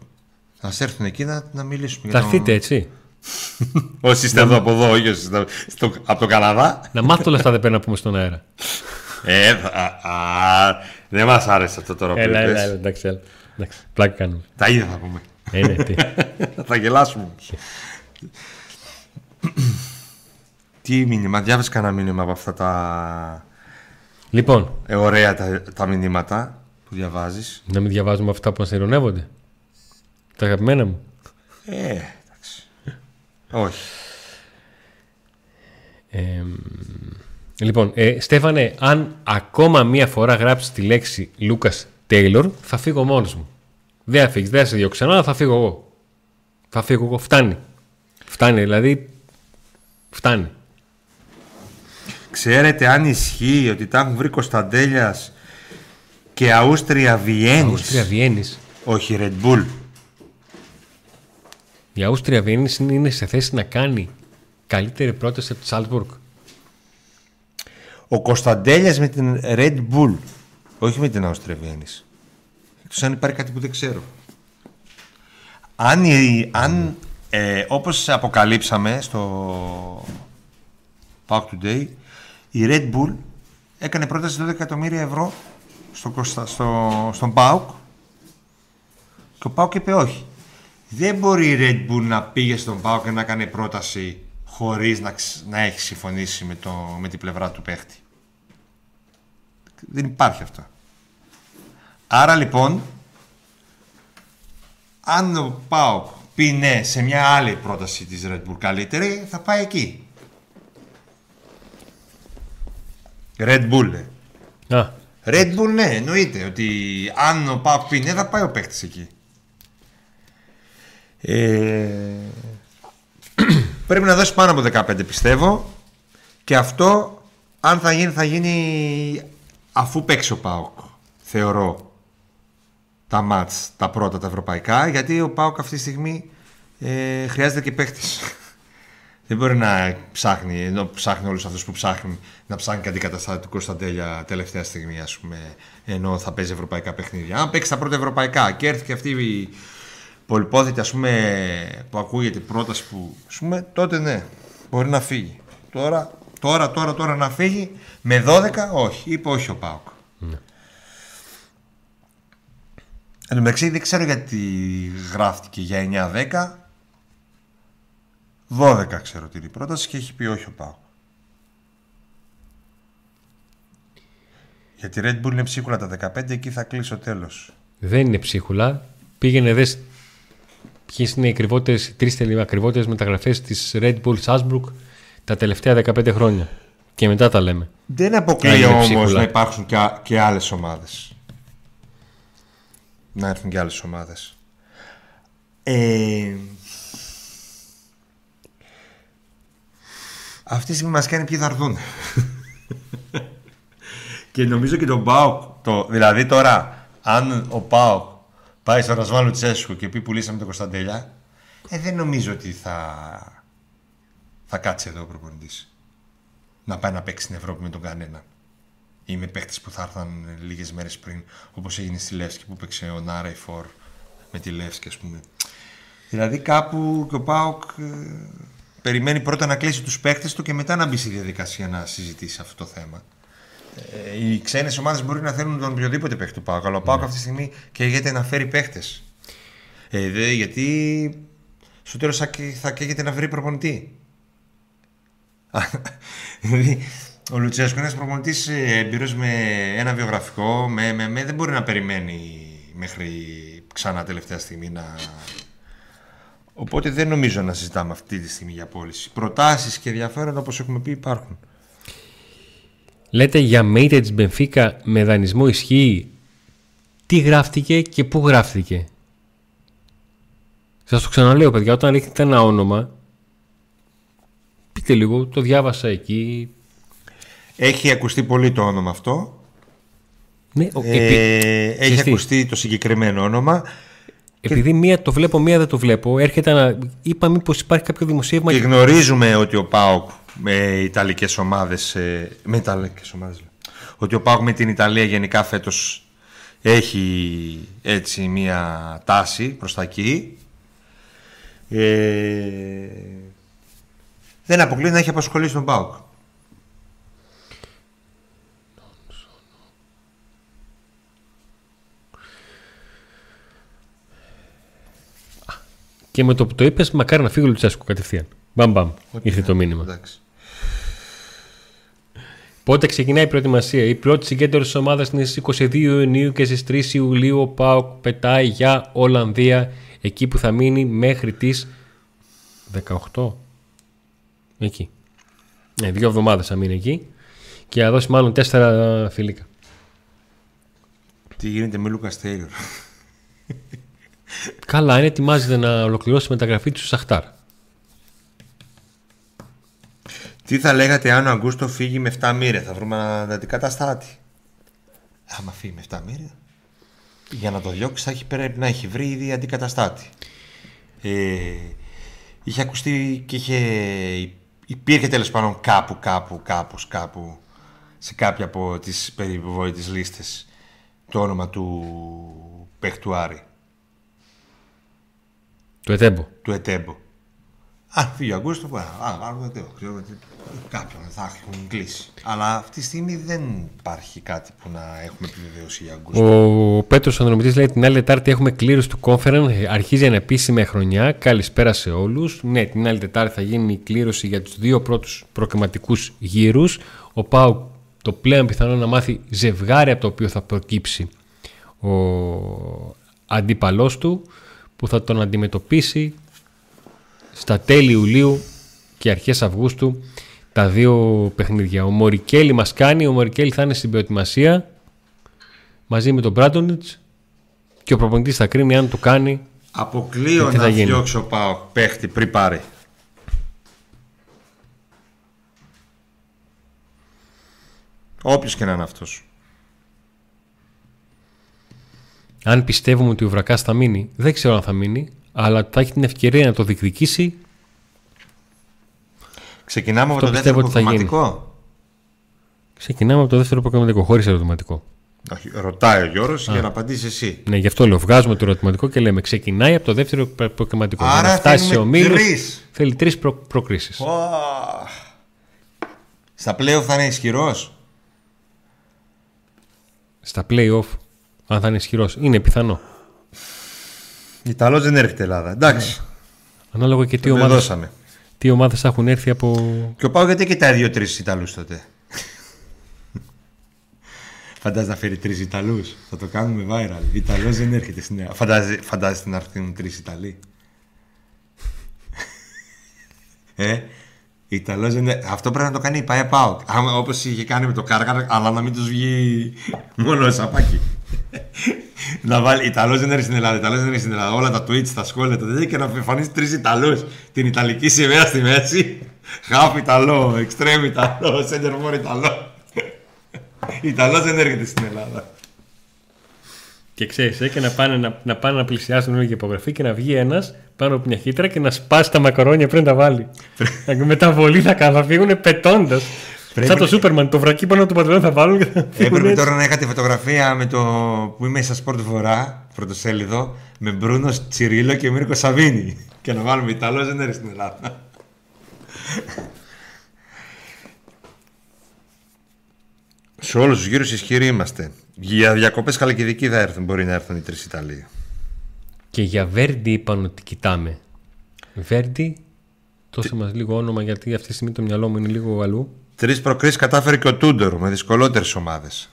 B: Θα μας έρθουν εκεί να, να μιλήσουμε.
A: Θα
B: για το-
A: έρθετε έτσι. [LAUGHS]
B: Όσοι είστε εδώ από εδώ, όχι όσοι είστε στο, από το Καναδά.
A: να μάθω όλα αυτά δεν πρέπει να πούμε στον αέρα.
B: Ε, α, α, δεν μας άρεσε αυτό τώρα που
A: Έλα,
B: είπες.
A: έλα, έλα, εντάξει, έλα. εντάξει, πλάκα κάνουμε.
B: Τα ίδια θα πούμε.
A: Ε, ναι, τι. [LAUGHS]
B: θα γελάσουμε όμως. Τι μήνυμα, διάβασε κανένα μήνυμα από αυτά τα
A: λοιπόν,
B: ε, ωραία τα, τα μηνύματα που διαβάζεις.
A: να μην διαβάζουμε αυτά που μας ειρωνεύονται. Τα αγαπημένα μου.
B: Ε, εντάξει. Όχι.
A: Ε, λοιπόν, ε, Στέφανε, αν ακόμα μία φορά γράψεις τη λέξη Λούκας Τέιλορ, θα φύγω μόνος μου. Δεν θα φύγεις, δεν θα σε διώξω ξανά, θα φύγω εγώ. Θα φύγω εγώ, φτάνει. Φτάνει, δηλαδή, φτάνει.
B: Ξέρετε αν ισχύει ότι τα έχουν βρει Κωνσταντέλιας και Αούστρια Βιέννης.
A: Αούστρια Βιέννης.
B: Όχι Red Bull.
A: Η Αούστρια Βιέννης είναι- είναι σε θέση να κάνει καλύτερη πρόταση από τη Σάλτμπουργκ.
B: Ο Κωνσταντέλιας με την Red Bull. Όχι με την Αούστρια Βιέννης. Εκτός αν υπάρχει κάτι που δεν ξέρω. Αν, η- αν ε, όπως αποκαλύψαμε στο Pack Today, η Red Bull έκανε πρόταση 12 εκατομμύρια ευρώ στο, Κωνστα- στο, στον ΠΑΟΚ και ο ΠΑΟΚ είπε όχι. Δεν μπορεί η Red Bull να πήγε στον ΠΑΟΚ και να κάνει πρόταση χωρίς να, ξ- να έχει συμφωνήσει με, το, με την πλευρά του παίχτη. Δεν υπάρχει αυτό. Άρα λοιπόν, αν ο ΠΑΟΚ πει ναι σε μια άλλη πρόταση της Red Bull καλύτερη, θα πάει εκεί. Red Bull, ε.
A: Α,
B: Red Bull, ναι, εννοείται ότι αν ο Πάουκ πει ναι, θα πάει ο παίκτης εκεί. Ε, πρέπει να δώσει πάνω από 15 πιστεύω και αυτό αν θα γίνει θα γίνει αφού παίξει ο ΠΑΟΚ θεωρώ τα μάτς τα πρώτα τα ευρωπαϊκά γιατί ο ΠΑΟΚ αυτή τη στιγμή ε, χρειάζεται και παίκτης [LAUGHS] δεν μπορεί να ψάχνει, ενώ ψάχνει όλους αυτούς που ψάχνει, να ψάχνει και αντικαταστάτη του Κωνσταντέλια τελευταία στιγμή, ας πούμε, ενώ θα παίζει ευρωπαϊκά παιχνίδια. Αν παίξει τα πρώτα ευρωπαϊκά και έρθει και αυτή η πολυπόθητη, ας πούμε, που ακούγεται πρόταση που, ας πούμε, τότε ναι, μπορεί να φύγει. Τώρα, τώρα, τώρα, τώρα να φύγει, με 12, όχι, είπε όχι ο Πάοκ. Εν τω μεταξύ δεν ξέρω γιατί γράφτηκε για 9-10. 12 ξέρω την πρόταση και έχει πει όχι ο Πάο. Γιατί η Red Bull είναι ψίχουλα τα 15, εκεί θα κλείσω τέλος.
A: δεν είναι ψίχουλα. Πήγαινε δες ποιες είναι οι ακριβότερες, οι τρεις τελείω ακριβότερες μεταγραφές της Red Bull Salzburg τα τελευταία 15 χρόνια. Και μετά τα λέμε.
B: Δεν
A: Α,
B: αποκλείω
A: είναι
B: όμως
A: ψίχουλα.
B: να υπάρξουν και, α- και άλλες ομάδες. Να έρθουν και άλλες ομάδες. Ε... Αυτή τη στιγμή μας κάνει ποιοι θα έρθουν. και νομίζω και τον Μπάουκ, το, δηλαδή τώρα, αν ο Πάοκ πάει στο Ρασβάν Λουτσέσκου και πει πουλήσαμε τον Κωνσταντέλια, ε, δεν νομίζω ότι θα, θα κάτσει εδώ ο προπονητής. Να πάει να παίξει στην Ευρώπη με τον κανένα. Ή με παίχτε που θα έρθαν λίγες μέρες πριν, όπως έγινε στη Λεύσκη που παίξε ο Νάρα Φορ με τη Λεύσκη, ας πούμε. Δηλαδή κάπου και ο Πάοκ ε, περιμένει πρώτα να κλείσει τους παίχτε του και μετά να μπει στη διαδικασία να συζητήσει αυτό το θέμα. Ε, οι ξένες ομάδες μπορεί να θέλουν τον οποιοδήποτε παίχτη του Πάοκ, αλλά ο Πάοκ αυτή τη στιγμή καίγεται να φέρει παίχτες. Ε, γιατί στο τέλος θα, θα καίγεται να βρει προπονητή. δηλαδή, ο Λουτσέσκο είναι ένας προπονητής έμπειρο με ένα βιογραφικό. Με, με, με, δεν μπορεί να περιμένει μέχρι ξανά τελευταία στιγμή να. Οπότε δεν νομίζω να συζητάμε αυτή τη στιγμή για πώληση. Προτάσεις και ενδιαφέροντα όπως έχουμε πει υπάρχουν.
A: Λέτε για Μέιτε της Μπενφίκα με δανεισμό ισχύει. Τι γράφτηκε και πού γράφτηκε; Σας το ξαναλέω παιδιά, όταν ρίχνετε ένα όνομα, πείτε λίγο, το διάβασα εκεί.
B: Έχει ακουστεί πολύ το όνομα αυτό.
A: Ναι,
B: ε, έχει ακουστεί το συγκεκριμένο όνομα.
A: Επειδή μία το βλέπω, μία δεν το βλέπω, έρχεται να. Είπα μήπως υπάρχει κάποιο δημοσίευμα.
B: Και γνωρίζουμε ότι ο Πάοκ με Ιταλικές ομάδες, ε, με Ιταλικές ομάδες, ότι ο Πάοκ με την Ιταλία γενικά φέτος έχει έτσι μία τάση προς τα εκεί. Ε, δεν αποκλείει να έχει απασχολήσει τον Πάοκ.
A: Και με το που το είπες, μακάρι να φύγει ο Λουτσέσκου κατευθείαν. Μπαμ, μπαμ. Ήρθε το μήνυμα. Εντάξει. Πότε ξεκινάει η προετοιμασία; Η πρώτη συγκέντρωση της ομάδας είναι στις 22 Ιουνίου και στις 3 Ιουλίου ο Πάοκ πετάει για Ολλανδία. Εκεί που θα μείνει μέχρι τις 18. Εκεί. Ναι, δύο εβδομάδες θα μείνει εκεί. Και θα δώσει μάλλον τέσσερα φιλικά.
B: Τι γίνεται με Λούκας Τέιλορ;
A: Καλά, είναι ετοιμάζεται να ολοκληρώσει μεταγραφή του Σαχτάρ.
B: Τι θα λέγατε αν ο Αγκούστο φύγει με 7 μοίρες, θα βρούμε έναν αντικαταστάτη. Άμα φύγει με 7 μοίρες, για να το διώξει θα έχει, πρέπει να έχει βρει ήδη αντικαταστάτη. Ε, είχε ακουστεί και είχε, υπήρχε τέλος πάντων κάπου, κάπου, κάπου, κάπου σε κάποια από τις περιβόητες λίστες το όνομα του Πεχτουάρη.
A: Του Ετέμπο.
B: Του Ετέμπο. Αν φύγει ο Αγκούστος, πάρουμε το ξέρω κάποιον θα έχουν κλείσει. Αλλά αυτή τη στιγμή δεν υπάρχει κάτι που να έχουμε επιβεβαιώσει για Αγκούστο.
A: Ο Πέτρος Ανδρομητής λέει την άλλη Τετάρτη έχουμε κλήρωση του conference. Αρχίζει ένα επίσημη χρονιά. Καλησπέρα σε όλους. Ναι, την άλλη Τετάρτη θα γίνει η κλήρωση για τους δύο πρώτους προκριματικούς γύρους. Ο Πάου το πλέον πιθανό να μάθει ζευγάρι από το οποίο θα προκύψει ο αντίπαλός του που θα τον αντιμετωπίσει στα τέλη Ιουλίου και αρχές Αυγούστου τα δύο παιχνίδια. Ο Μωρικέλη μας κάνει, ο Μωρικέλη θα είναι στην προετοιμασία μαζί με τον Μπράντονιτς και ο προπονητής θα κρίνει αν το κάνει
B: Αποκλείω να διώξει ο Πάοκ παίχτη πριν πάρει. Όποιος και να είναι αυτός.
A: Αν πιστεύουμε ότι ο Βρακάς θα μείνει, δεν ξέρω αν θα μείνει, αλλά θα έχει την ευκαιρία να το διεκδικήσει.
B: Ξεκινάμε από το δεύτερο προγραμματικό;
A: Ξεκινάμε από το δεύτερο προγραμματικό, χωρίς ερωτηματικό.
B: Όχι, ρωτάει ο Γιώργο για να απαντήσει εσύ.
A: Ναι, γι' αυτό λέω. Βγάζουμε το ερωτηματικό και λέμε ξεκινάει από το δεύτερο προγραμματικό.
B: Άρα για να φτάσει ο Μήλο.
A: Θέλει τρεις προ, προκρίσεις.
B: Στα playoff θα είναι ισχυρός;
A: Στα playoff, αν θα είναι ισχυρός, είναι πιθανό.
B: Ιταλός δεν έρχεται Ελλάδα. Εντάξει.
A: Ανάλογα και τι ομάδε. Τι ομάδες έχουν έρθει από.
B: Και ο Πάο γιατί και τα δύο-τρει Ιταλούς τότε; [LAUGHS] Φαντάζεσαι να φέρει τρεις Ιταλούς; Θα το κάνουμε viral. Ιταλός δεν έρχεται στην Ελλάδα. Φαντάζεσαι, φαντάζεσαι να έρθουν τρεις Ιταλοί; [LAUGHS] ε, Ιταλός δεν Αυτό πρέπει να το κάνει η Πάε Πάοκ. Όπως είχε κάνει με το Κάργαρ, αλλά να μην τους βγει μόνο σαπάκι [LAUGHS] να βάλει Ιταλός δεν έρθει στην Ελλάδα, Ιταλός δεν έρθει στην Ελλάδα. Όλα τα tweets, τα σχόλια, τα τέτοια και να εμφανίσει τρεις Ιταλούς. Την Ιταλική σημαία στη μέση. Χαφ Ιταλό, εξτρέμ Ιταλό, σέντερ Ιταλό. [LAUGHS] Ιταλός δεν έρχεται στην Ελλάδα.
A: Και ξέρεις, ε, και να πάνε να, να, πάνε να πλησιάσουν όλη η υπογραφή και να βγει ένας πάνω από μια χύτρα και να σπάσει τα μακαρόνια πριν τα βάλει. Μεταβολή θα κάνουν, θα φύγουν πετώντας. Σαν το Σούπερμαν, το βρακί πάνω από το παντελόν θα βάλουν και θα
B: Έπρεπε τώρα να είχατε φωτογραφία με το που είμαι στα Sport Φορά, πρωτοσέλιδο, με Μπρούνο Τσιρίλο και Μίρκο Σαβίνη. Και να βάλουμε Ιταλό δεν είναι στην Ελλάδα. Σε όλους τους γύρους ισχυροί είμαστε. Για διακοπές καλοκαιρική θα έρθουν, μπορεί να έρθουν οι τρεις Ιταλοί.
A: Και για Βέρντι είπαν ότι κοιτάμε. Βέρντι, τόσο μας λίγο όνομα γιατί αυτή τη στιγμή το μυαλό μου είναι λίγο αλλού.
B: Τρεις προκρίσεις κατάφερε και ο Τούντορ με δυσκολότερες ομάδες.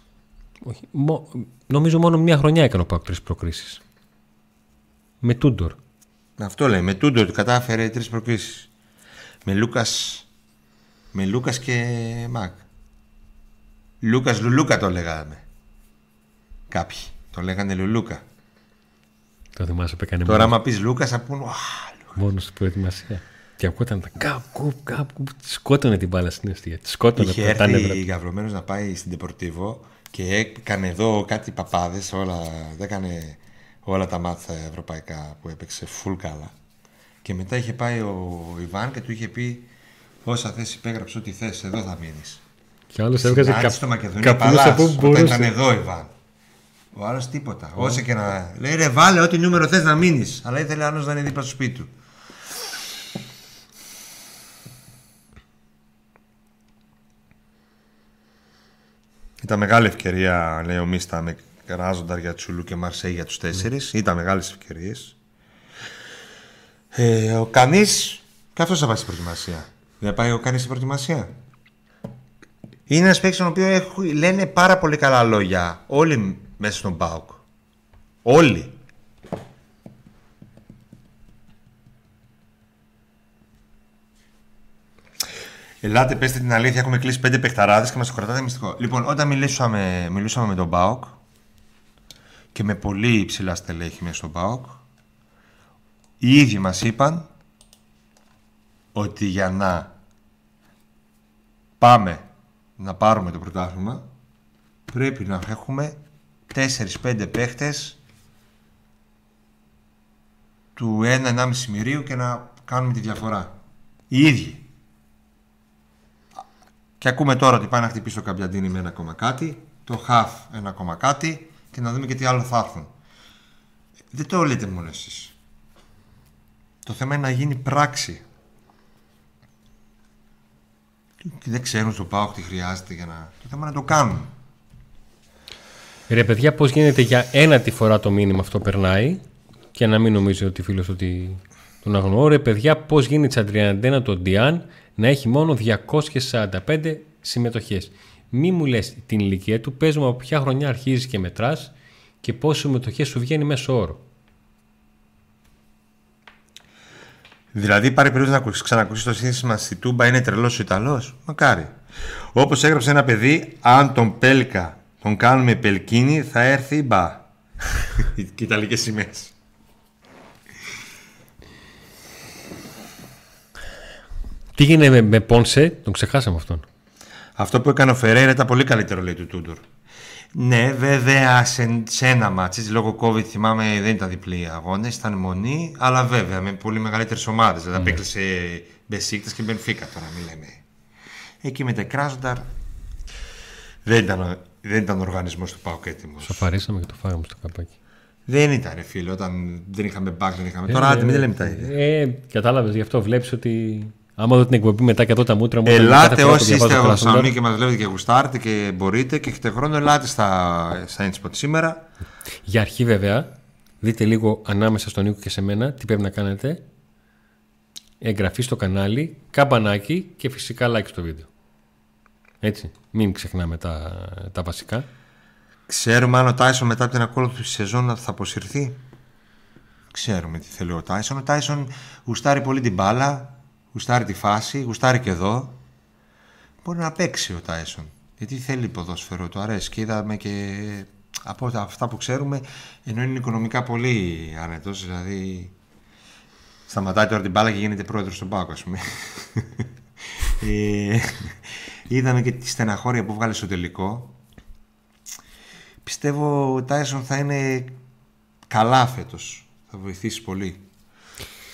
A: Νομίζω μόνο μια χρονιά έκανε ο Πάκ τρεις προκρίσεις. Με Τούντορ.
B: Αυτό λέει. Με Τούντορ κατάφερε τρεις προκρίσεις. Με Λούκας. Με Λούκας και Μακ. Λούκας Λουλούκα το λέγαμε. Κάποιοι. Το λέγανε Λουλούκα.
A: Το θυμάσαι που έκανε
B: Τώρα, άμα πεις Λούκας, θα πούνε.
A: Μόνος στην προετοιμασία. Και ακούγονταν τα κάπου, κάπου. Σκότωνε την μπάλα στην αιστεία. Σκότωνε
B: Είχε έρθει γαυρωμένος να πάει στην Τεπορτίβο και έκανε εδώ κάτι παπάδες. Όλα, έκανε όλα τα μάτια ευρωπαϊκά που έπαιξε full καλά. Και μετά είχε πάει ο Ιβάν και του είχε πει: Όσα θες υπέγραψε, ό,τι θες, εδώ θα μείνεις.
A: Και άλλος έβγαζε
B: καπ... στο Μακεδονία Παλάς, όταν ήταν εδώ Ιβάν. Ο άλλος τίποτα. Oh. Όσο και να. Λέει ρε, βάλε ό,τι νούμερο θες να μείνεις. Αλλά ήθελε άλλος να είναι δίπλα στο σπίτι του. Ήταν μεγάλη ευκαιρία, λέει ο Μίστα, με κράζοντα για Τσουλού και Μαρσέη για τους τέσσερις. Mm. Ήταν μεγάλε ευκαιρίες. Ε, ο Κανής, και αυτός θα πάει στην προετοιμασία. Δεν πάει ο Κανής στην προετοιμασία. Είναι ένας παίκτης τον οποίο έχουν, λένε πάρα πολύ καλά λόγια. Όλοι μέσα στον Πάουκ. Όλοι. Ελάτε, πέστε την αλήθεια. Έχουμε κλείσει πέντε παιχταράδες και μας το κρατάτε μυστικό. Λοιπόν, όταν μιλούσαμε, μιλούσαμε με τον Πάοκ και με πολύ υψηλά στελέχη μέσα στον Πάοκ, οι ίδιοι μας είπαν ότι για να πάμε να πάρουμε το πρωτάθλημα πρέπει να έχουμε 4-5 παίχτες του 1-1,5 μυρίου και να κάνουμε τη διαφορά. Οι ίδιοι. Και ακούμε τώρα ότι πάει να χτυπήσει το Καμπιαντίνη με ένα ακόμα κάτι, το Χαφ ένα ακόμα κάτι και να δούμε και τι άλλο θα έρθουν. Δεν το λέτε μόνο εσείς. Το θέμα είναι να γίνει πράξη. Και δεν ξέρουν στο ΠΑΟΚ τι χρειάζεται για να... Το θέμα να το κάνουν.
A: Ρε παιδιά, πώς γίνεται για ένα τη φορά το μήνυμα αυτό περνάει και να μην νομίζει ότι φίλος ότι τον αγνοώ. Ρε παιδιά, πώς γίνεται τη Αντριαντένα τον Ντιάν να έχει μόνο 245 συμμετοχές. Μη μου λες την ηλικία του, πες μου από ποια χρονιά αρχίζεις και μετράς και πόσες συμμετοχές σου βγαίνει μέσω όρο.
B: Δηλαδή πάρει περίπτωση να ξανακούσει το σύνθημα στη Τούμπα είναι τρελός ο Ιταλός. Μακάρι. Όπως έγραψε ένα παιδί, αν τον Πέλκα τον κάνουμε Πελκίνη, θα έρθει μπα. [LAUGHS] και Ιταλικές σημαίες.
A: Τι γίνεται με, με Πόνσε, τον ξεχάσαμε αυτόν.
B: Αυτό που έκανε ο Φερέιρα ήταν πολύ καλύτερο, λέει του Τούντορ. Ναι, βέβαια σε, σε ένα ματς, λόγω COVID θυμάμαι δεν ήταν διπλοί αγώνες, ήταν μονοί, αλλά βέβαια με πολύ μεγαλύτερες ομάδες. Δηλαδή mm. απέκλεισε Μπεσίκτας και Μπενφίκα τώρα, μην λέμε. Εκεί με Κράσνονταρ δεν ήταν, δεν ήταν οργανισμός του ΠΑΟΚ έτοιμος.
A: Σκοράραμε και το φάγαμε στο καπάκι.
B: Δεν ήταν, ρε φίλε, όταν δεν είχαμε back, δεν είχαμε. Ε, τώρα, άντε, μην λέμε τα ίδια.
A: Ε, Κατάλαβες, γι' αυτό βλέπεις ότι Άμα δω την εκπομπή μετά και δω τα μούτρα μου.
B: Ελάτε όσοι είστε Θεσσαλονίκη και μα βλέπετε και γουστάρετε και μπορείτε και έχετε χρόνο, ελάτε στα, στα σήμερα.
A: Για αρχή, βέβαια, δείτε λίγο ανάμεσα στον Νίκο και σε μένα τι πρέπει να κάνετε. Εγγραφή στο κανάλι, καμπανάκι και φυσικά like στο βίντεο. Έτσι. Μην ξεχνάμε τα, τα βασικά.
B: Ξέρουμε αν ο Τάισον μετά την ακόλουθη σεζόν θα αποσυρθεί; Ξέρουμε τι θέλει ο Τάισον. Ο Τάισον γουστάρει πολύ την μπάλα, γουστάρει τη φάση, γουστάρει και εδώ. Μπορεί να παίξει ο Τάισον. Γιατί θέλει ποδόσφαιρο, του αρέσει. Και είδαμε και από αυτά που ξέρουμε, ενώ είναι οικονομικά πολύ άνετο, δηλαδή σταματάει τώρα την μπάλα και γίνεται πρόεδρος στον Πάκο, ας πούμε. [LAUGHS] ε, είδαμε και τη στεναχώρια που βγάλε στο τελικό. πιστεύω ο Τάισον θα είναι καλά φέτος. Θα βοηθήσει πολύ.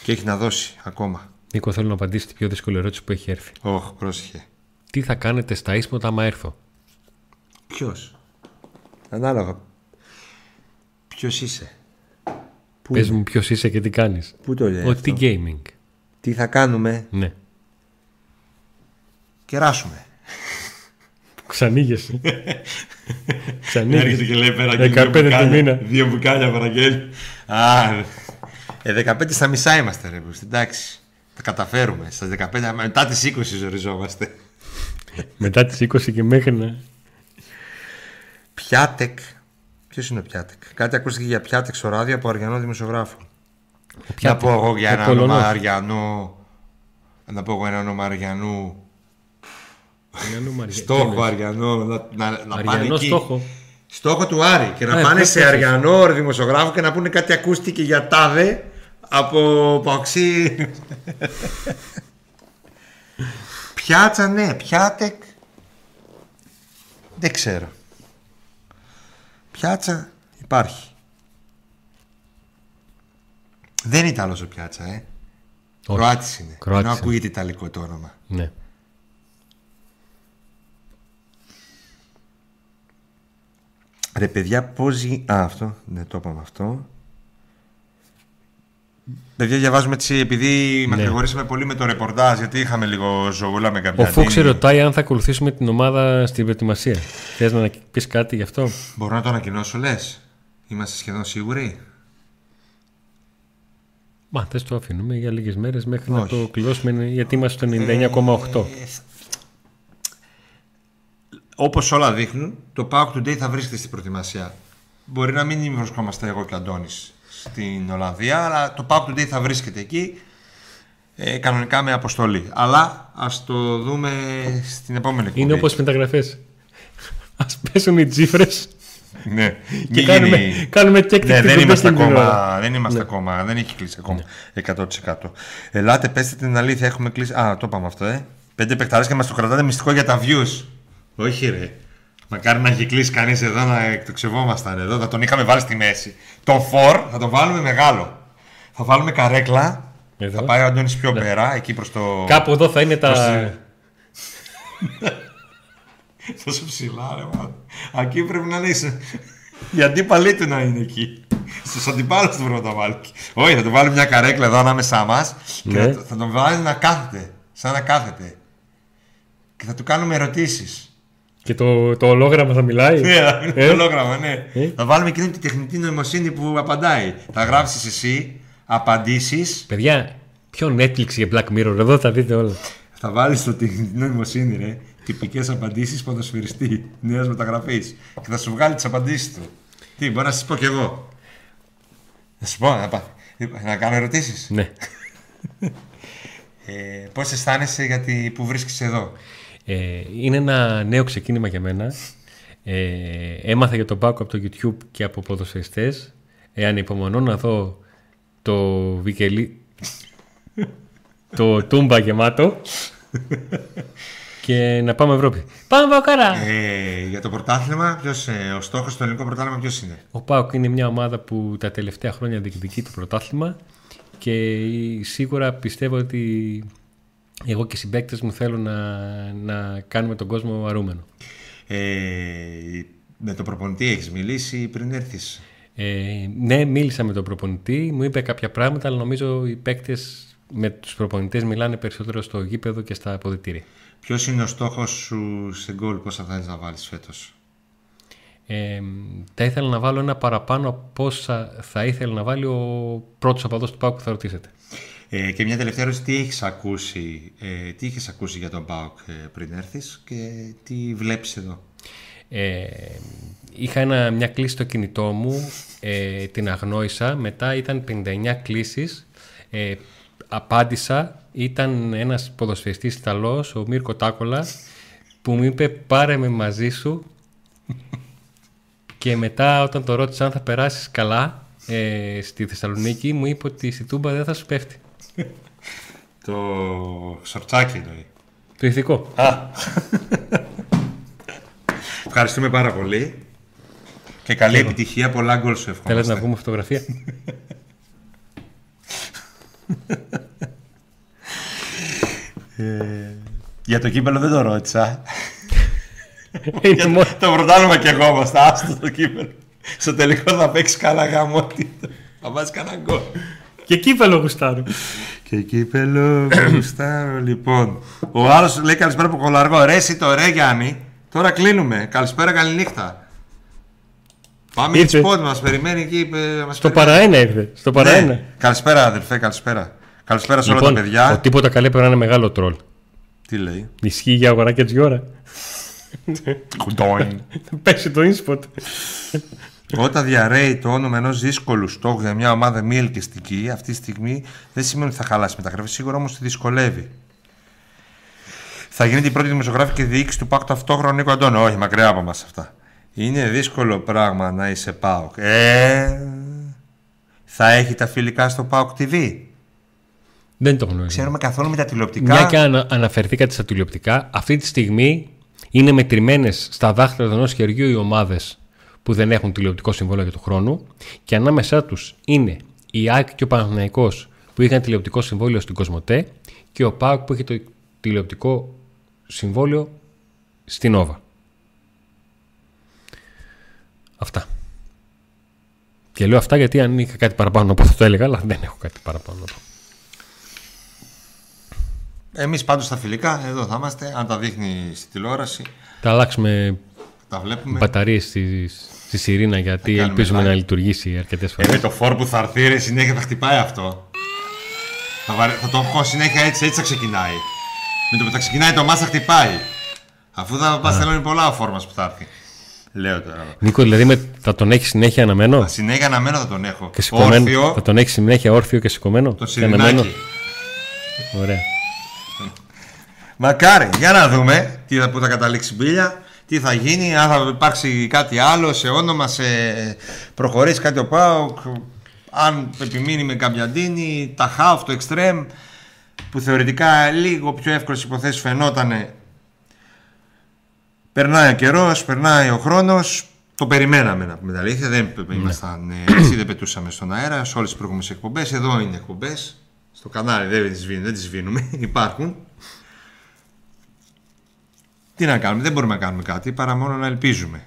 B: Και έχει να δώσει ακόμα.
A: Νίκο, θέλω να απαντήσεις την πιο δύσκολη ερώτηση που έχει έρθει.
B: Όχι, πρόσεχε.
A: Τι θα κάνετε στα ίσποτα άμα έρθω;
B: Ποιος; Ανάλογα. Ποιος είσαι; Πού,
A: Πες μου ποιος είσαι και τι κάνεις.
B: πού το λέει.
A: Ότι
B: αυτό;
A: gaming.
B: Τι θα κάνουμε;
A: Ναι.
B: Κεράσουμε.
A: Ξανήγεσαι. Ξανήγεσαι.
B: και λέει πέρα
A: 15 το μήνα.
B: Δύο μπουκάλια παραγγέλνει. Α, ε, 15 στα μισά είμαστε ρε Μπρουσ, εντάξει. Τα καταφέρουμε. Στα 15, μετά τις 20 ζοριζόμαστε.
A: Μετά τις 20 και μέχρι να...
B: Πιάτεκ. Ποιος είναι ο Πιάτεκ; Κάτι ακούστηκε για Πιάτεκ στο ράδιο από Αριανό δημοσιογράφο. Να
A: Πιάτεκ.
B: πω εγώ για
A: Ο
B: ένα
A: Πολωνός.
B: όνομα Αριανό. Να πω εγώ ένα όνομα Αριανού.
A: Αριανό Μαρια- τι
B: Στόχο
A: εννοείς;
B: Αριανό. Να, να, να πάνε
A: Αριανό
B: εκεί.
A: στόχο.
B: Στόχο του Άρη. Και να
A: Α,
B: πάνε
A: πες,
B: σε
A: πες.
B: Αριανό δημοσιογράφο και να πούνε κάτι ακούστηκε για τάδε από Παοξή. Πιάτσα, ναι. Πιάτεκ. Δεν ξέρω. Πιάτσα υπάρχει. Δεν είναι Ιταλός ο Πιάτσα, ε.
A: Όχι.
B: Κροάτης είναι.
A: Κροάτης
B: Ενώ
A: είναι.
B: ακούγεται Ιταλικό το όνομα.
A: Ναι.
B: Ρε παιδιά, πώς ζει... Α, αυτό. Ναι, το είπαμε αυτό. Παιδιά, διαβάζουμε έτσι, επειδή ναι. μακρηγορήσαμε πολύ με το ρεπορτάζ, γιατί είχαμε λίγο ζωούλα με κάποια
A: Ο Φόξ ρωτάει αν θα ακολουθήσουμε την ομάδα στην προετοιμασία. Θες να πεις κάτι γι' αυτό;
B: Μπορώ να το ανακοινώσω, λες; Είμαστε σχεδόν σίγουροι;
A: Μα θες το αφήνουμε για λίγες μέρες μέχρι να
B: Όχι.
A: το κλειδώσουμε γιατί είμαστε στο 99,8.
B: Ε, όπως όλα δείχνουν, το Pauk Today θα βρίσκεται στην προετοιμασία. Μπορεί να μην βρισκόμαστε εγώ και ο Αντώνης στην Ολλανδία, αλλά το Pauk Today θα βρίσκεται εκεί, ε, κανονικά με αποστολή. Αλλά ας το δούμε στην επόμενη εκπομπή.
A: Είναι όπως μεταγραφέ. Α πέσουν οι τσίφρε
B: Ναι.
A: και
B: Μην
A: κάνουμε,
B: γίνει-
A: κάνουμε check
B: Ναι,
A: την
B: δεν
A: κουμπί
B: είμαστε
A: εκείνη την ώρα.
B: ακόμα. Δεν είμαστε ακόμα. Δεν έχει κλείσει ακόμα. 100%. Ελάτε, πέστε την αλήθεια. Έχουμε κλείσει. Α, το είπαμε αυτό, ε. Πέντε παιχταρέ και μας το κρατάτε μυστικό για τα views. Όχι, ρε. Μακάρι να έχει κλείσει κανείς εδώ να εκτοξευόμασταν εδώ. Θα τον είχαμε βάλει στη μέση. Τον φορ θα τον βάλουμε μεγάλο. Θα βάλουμε καρέκλα.
A: Εδώ.
B: Θα πάει ο Αντώνης πιο πέρα, εκεί προς το...
A: Κάπου εδώ θα είναι τα.
B: Τόσο [LAUGHS] ψηλά, ρε μάλλον. Εκεί πρέπει να είναι. Οι αντίπαλοι του να είναι εκεί. Στους αντιπάλους του πρέπει να το βάλει. Όχι, θα του βάλει μια καρέκλα εδώ ανάμεσά μας και
A: Ναι.
B: θα, το- θα τον βάλει να κάθεται. Σαν να κάθεται. Και θα του κάνουμε ερωτήσεις.
A: Και το, το ολόγραμμα θα μιλάει.
B: Ναι,
A: Ε;
B: το ολόγραμμα, ναι.
A: Ε;
B: Θα βάλουμε εκείνη τη τεχνητή νοημοσύνη που απαντάει. Θα γράψεις εσύ απαντήσεις.
A: Παιδιά, ποιο Netflix για Black Mirror, εδώ θα δείτε όλα.
B: Θα βάλεις το τεχνητή νοημοσύνη, ρε. Τυπικές απαντήσεις ποδοσφαιριστή νέας μεταγραφής. Και θα σου βγάλει τις απαντήσεις του. Τι, μπορώ να σας πω κι εγώ. Να σου πω, να, πά- να κάνω ερωτήσεις;
A: Ναι.
B: Ε, Πώς αισθάνεσαι γιατί που βρίσκεσαι εδώ;
A: Ε, είναι ένα νέο ξεκίνημα για μένα. Ε, έμαθα για τον Πάκο από το YouTube και από ποδοσφαιριστές. Ε, ανυπομονώ να δω το Βικελί... το Τούμπα γεμάτο και να πάμε Ευρώπη. Πάμε Πακάρα!
B: Ε, για το πρωτάθλημα, ποιος, ε, ο στόχος στο ελληνικό πρωτάθλημα ποιος είναι;
A: Ο ΠΑΟΚ είναι μια ομάδα που τα τελευταία χρόνια διεκδικεί το πρωτάθλημα και σίγουρα πιστεύω ότι εγώ και οι συμπαίκτες μου θέλω να, να κάνουμε τον κόσμο αρούμενο.
B: Ε, με τον προπονητή έχεις μιλήσει πριν έρθεις;
A: Ε, ναι, μίλησα με τον προπονητή, μου είπε κάποια πράγματα, αλλά νομίζω οι παίκτες με τους προπονητές μιλάνε περισσότερο στο γήπεδο και στα αποδητήρια.
B: Ποιος είναι ο στόχος σου σε γκολ, πόσα θα να βάλεις φέτος;
A: Ε, θα ήθελα να βάλω ένα παραπάνω από όσα θα ήθελε να βάλει ο πρώτος απαδός του ΠΑΟΚ που θα ρωτήσετε.
B: Ε, και μια τελευταία ερώτηση, τι έχεις ακούσει, ε, τι είχες ακούσει για τον ΠΑΟΚ ε, πριν έρθεις και τι βλέπεις εδώ;
A: Ε, είχα ένα, μια κλίση στο κινητό μου, ε, την αγνόησα, μετά ήταν 59 κλήσεις, ε, απάντησα, ήταν ένας ποδοσφαιριστής Ιταλός, ο Μίρκο Τάκολα, που μου είπε πάρε με μαζί σου και μετά όταν το ρώτησα αν θα περάσεις καλά ε, στη Θεσσαλονίκη μου είπε ότι στη Τούμπα δεν θα σου πέφτει. [LAUGHS]
B: Το σορτσάκι εννοεί.
A: Το ηθικό. [LAUGHS]
B: Ευχαριστούμε πάρα πολύ. Και καλή επιτυχία, πολλά γκολ σου
A: Θέλετε
B: ευχόμαστε.
A: να βγούμε φωτογραφία; [LAUGHS]
B: Για το κύπελο δεν το ρώτησα.
A: Είναι μόνο-
B: το πρωτάθλημα και εγώ όμως, θα άστο το κύπελο. Στο τελικό θα παίξει καλά γαμότητα. Θα βάζει κανένα γκολ.
A: Και κύπελο γουστάρω.
B: Και κύπελο γουστάρω λοιπόν. Ο άλλος λέει καλησπέρα από κολαργό. Ρε εσύ το ρε Γιάννη. Τώρα κλείνουμε. Καλησπέρα καληνύχτα. Πάμε για
A: Ήρθε.
B: σπότ μας περιμένει εκεί. ε, μας
A: Στο
B: περιμένει.
A: παρά ένα ήρθε. Στο παρά
B: Ναι.
A: ένα.
B: Καλησπέρα αδερφέ, καλησπέρα. Καλησπέρα σε όλα
A: Λοιπόν,
B: τα παιδιά.
A: ο τίποτα καλέ πρέπει να είναι μεγάλο τρόλ.
B: Τι λέει;
A: Ισχύει για αγοράκια τη ώρα. Πέσει το ίνσποτ.
B: Όταν διαρρέει το όνομα ενός δύσκολου στόχου για μια ομάδα μη ελκυστική, αυτή τη στιγμή δεν σημαίνει ότι θα χαλάσει μεταγραφή. Σίγουρα όμως τη δυσκολεύει. Θα γίνει την πρώτη δημοσιογράφικη διοίκηση του ΠΑΚ ταυτόχρονα ο Νίκο Αντώνη. Όχι, μακριά από μας αυτά. Είναι δύσκολο πράγμα να είσαι ΠΑΟΚ. Ε, θα έχει τα φιλικά στο ΠΑΟΚ TV.
A: Δεν το γνωρίζω.
B: Ξέρουμε καθόλου με τα τηλεοπτικά.
A: Μια και ανα, αναφερθήκατε στα τηλεοπτικά, αυτή τη στιγμή είναι μετρημένες στα δάχτυλα ενός χεριού οι ομάδες που δεν έχουν τηλεοπτικό συμβόλαιο για του χρόνου και ανάμεσά τους είναι η ΑΕΚ και ο Παναθηναϊκός που είχαν τηλεοπτικό συμβόλαιο στην Κοσμοτέ και ο ΠΑΟΚ που είχε το τηλεοπτικό συμβόλαιο στην Όβα. Αυτά. Και λέω αυτά γιατί αν είχα κάτι παραπάνω να πω θα το έλεγα, αλλά δεν έχω κάτι παραπάνω να πω.
B: Εμείς πάντως στα φιλικά, εδώ θα είμαστε. Αν τα δείχνει στη τηλεόραση,
A: Θα αλλάξουμε
B: τα βλέπουμε.
A: μπαταρίες στη, στη Σιρήνα γιατί
B: κάνουμε
A: ελπίζουμε
B: live.
A: να λειτουργήσει αρκετές
B: Ε,
A: φορές.
B: με το φόρ που θα έρθει ρε, συνέχεια θα χτυπάει αυτό. Θα, βαρε... θα το έχω συνέχεια έτσι, έτσι θα ξεκινάει. Με το που θα ξεκινάει το μάτς θα χτυπάει. Αφού θα πας θέλω είναι πολλά ο φόρ μας που θα έρθει. Λέω τώρα.
A: Νίκο, δηλαδή με, θα τον έχεις συνέχεια αναμένο;
B: Συνέχεια αναμένω θα τον έχω.
A: και σηκωμένο.
B: Όρθιο,
A: Θα τον έχεις συνέχεια όρθιο και σηκωμένο;
B: το
A: και αναμένο;
B: σιρινάκι.
A: Ωραία.
B: Μακάρι, για να δούμε τι θα, που θα καταλήξει η μπίλια, τι θα γίνει, αν θα υπάρξει κάτι άλλο σε όνομα, σε προχωρήσει κάτι ο ΠΑΟΚ, αν επιμείνει με Καμπιαντίνη, τα χάφ, το εξτρέμ, που θεωρητικά λίγο πιο εύκολες υποθέσεις φαινότανε. Περνάει ο καιρός, περνάει ο χρόνος, το περιμέναμε να πούμε τα αλήθεια. Δεν ήμασταν ε, έτσι, δεν πετούσαμε στον αέρα σε όλες τις προηγούμενες εκπομπές. Εδώ είναι εκπομπές. Στο κανάλι δεν τις σβήνουμε, δεν τις σβήνουμε. [LAUGHS] υπάρχουν. Τι να κάνουμε, δεν μπορούμε να κάνουμε κάτι παρά μόνο να ελπίζουμε.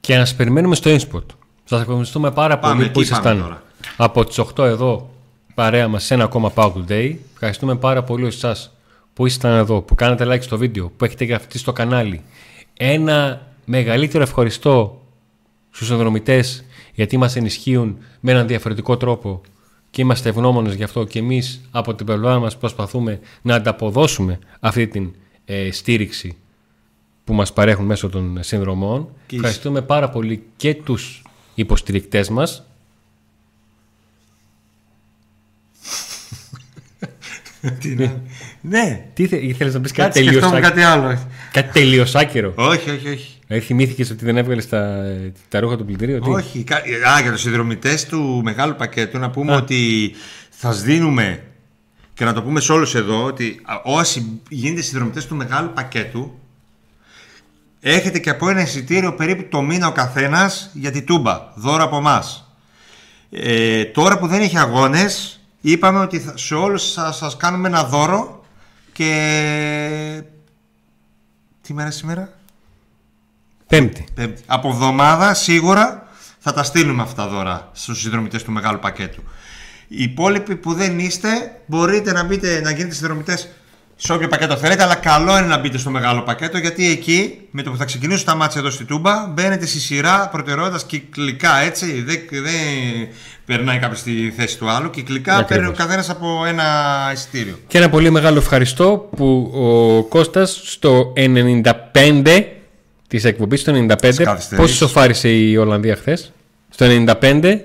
A: Και να σας περιμένουμε στο InSpot. Σας ευχαριστούμε πάρα
B: Πάμε,
A: πολύ που
B: εκεί πάμε
A: ήσασταν
B: τώρα.
A: από τις 8 εδώ παρέα μας σε ένα ακόμα Power Day. Ευχαριστούμε πάρα πολύ εσάς που ήσασταν εδώ, που κάνατε like στο βίντεο, που έχετε γραφτεί στο κανάλι. Ένα μεγαλύτερο ευχαριστώ στους συνδρομητές γιατί μας ενισχύουν με έναν διαφορετικό τρόπο και είμαστε ευγνώμονες γι' αυτό και εμείς από την πλευρά μας προσπαθούμε να ανταποδώσουμε αυτή την ε, στήριξη που μας παρέχουν μέσω των συνδρομών.
B: Και
A: Ευχαριστούμε πάρα πολύ και τους υποστηρικτές μας. [LAUGHS]
B: Τι να... ναι,
A: Τι θε, ήθελες να πεις κάτι,
B: κάτι
A: τελείως,
B: σκεφτόμουν
A: άκυρο;
B: κάτι άλλο.
A: κάτι τελείως άκυρο.
B: όχι, όχι, όχι.
A: Δηλαδή θυμήθηκες ότι δεν έβγαλες τα, τα ρούχα του πλυντηρίου. τι;
B: Όχι, κα- α, για τους συνδρομητές του μεγάλου πακέτου να πούμε ότι θα σας δίνουμε και να το πούμε σε όλους εδώ ότι α, όσοι γίνετε συνδρομητές του μεγάλου πακέτου έχετε και από ένα εισιτήριο περίπου το μήνα ο καθένας για τη τούμπα, δώρο από εμάς. Ε, τώρα που δεν έχει αγώνες είπαμε ότι θα- σε όλους θα σας κάνουμε ένα δώρο και... Τι μέρα σήμερα;
A: Πέμπτη.
B: Πέμπτη. Από εβδομάδα σίγουρα θα τα στείλουμε αυτά τα δώρα στους συνδρομητές του μεγάλου πακέτου. Οι υπόλοιποι που δεν είστε μπορείτε να, μπείτε, να γίνετε συνδρομητές σε όποιο πακέτο θέλετε, αλλά καλό είναι να μπείτε στο μεγάλο πακέτο γιατί εκεί με το που θα ξεκινήσουν τα μάτια εδώ στη Τούμπα μπαίνετε στη σειρά προτεραιότητας κυκλικά έτσι. Δεν, δεν περνάει κάποιος στη θέση του άλλου. Κυκλικά
A: Ακριβώς.
B: παίρνει ο καθένας από ένα εισιτήριο.
A: Και ένα πολύ μεγάλο ευχαριστώ που ο Κώστας στο 95 της εκπομπής, στο 95,
B: καθυστερήσεις.
A: πώς σοφάρισε η Ολλανδία χθες; Στο 95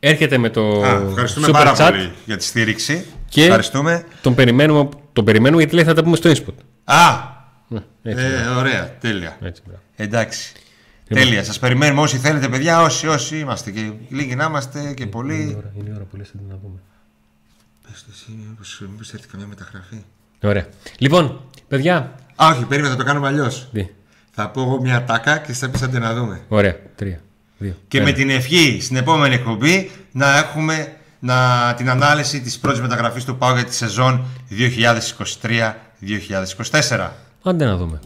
A: έρχεται με το
B: Α, ευχαριστούμε
A: super
B: πάρα
A: chat.
B: πολύ για τη στήριξη.
A: Και-
B: Ευχαριστούμε.
A: Τον περιμένουμε, τον περιμένουμε γιατί λέει θα τα πούμε στο input.
B: Α,
A: Ναι, έτσι,
B: ε, ωραία, τέλεια.
A: έτσι, μπράβο.
B: Εντάξει. Τέλεια. Σας περιμένουμε όσοι θέλετε, παιδιά. Όσοι, όσοι είμαστε. Και λίγοι να είμαστε και πολλοί.
A: Είναι η ώρα, είναι η ώρα που λες να πούμε.
B: Πες το εσύ, μήπως, μήπως έρθει καμιά μεταγραφή.
A: Ωραία. Λοιπόν, παιδιά,
B: Α, όχι, περίμενα, θα το κάνουμε αλλιώς.
A: τι,
B: Θα πω εγώ μια τάκα και θα πεις να δούμε.
A: Ωραία. Τρία. Δύο.
B: Και
A: ένα.
B: με την ευχή στην επόμενη εκπομπή να έχουμε να, την ανάλυση της πρώτης μεταγραφής του ΠΑΟ για τη σεζόν 2023-2024.
A: Άντε να δούμε.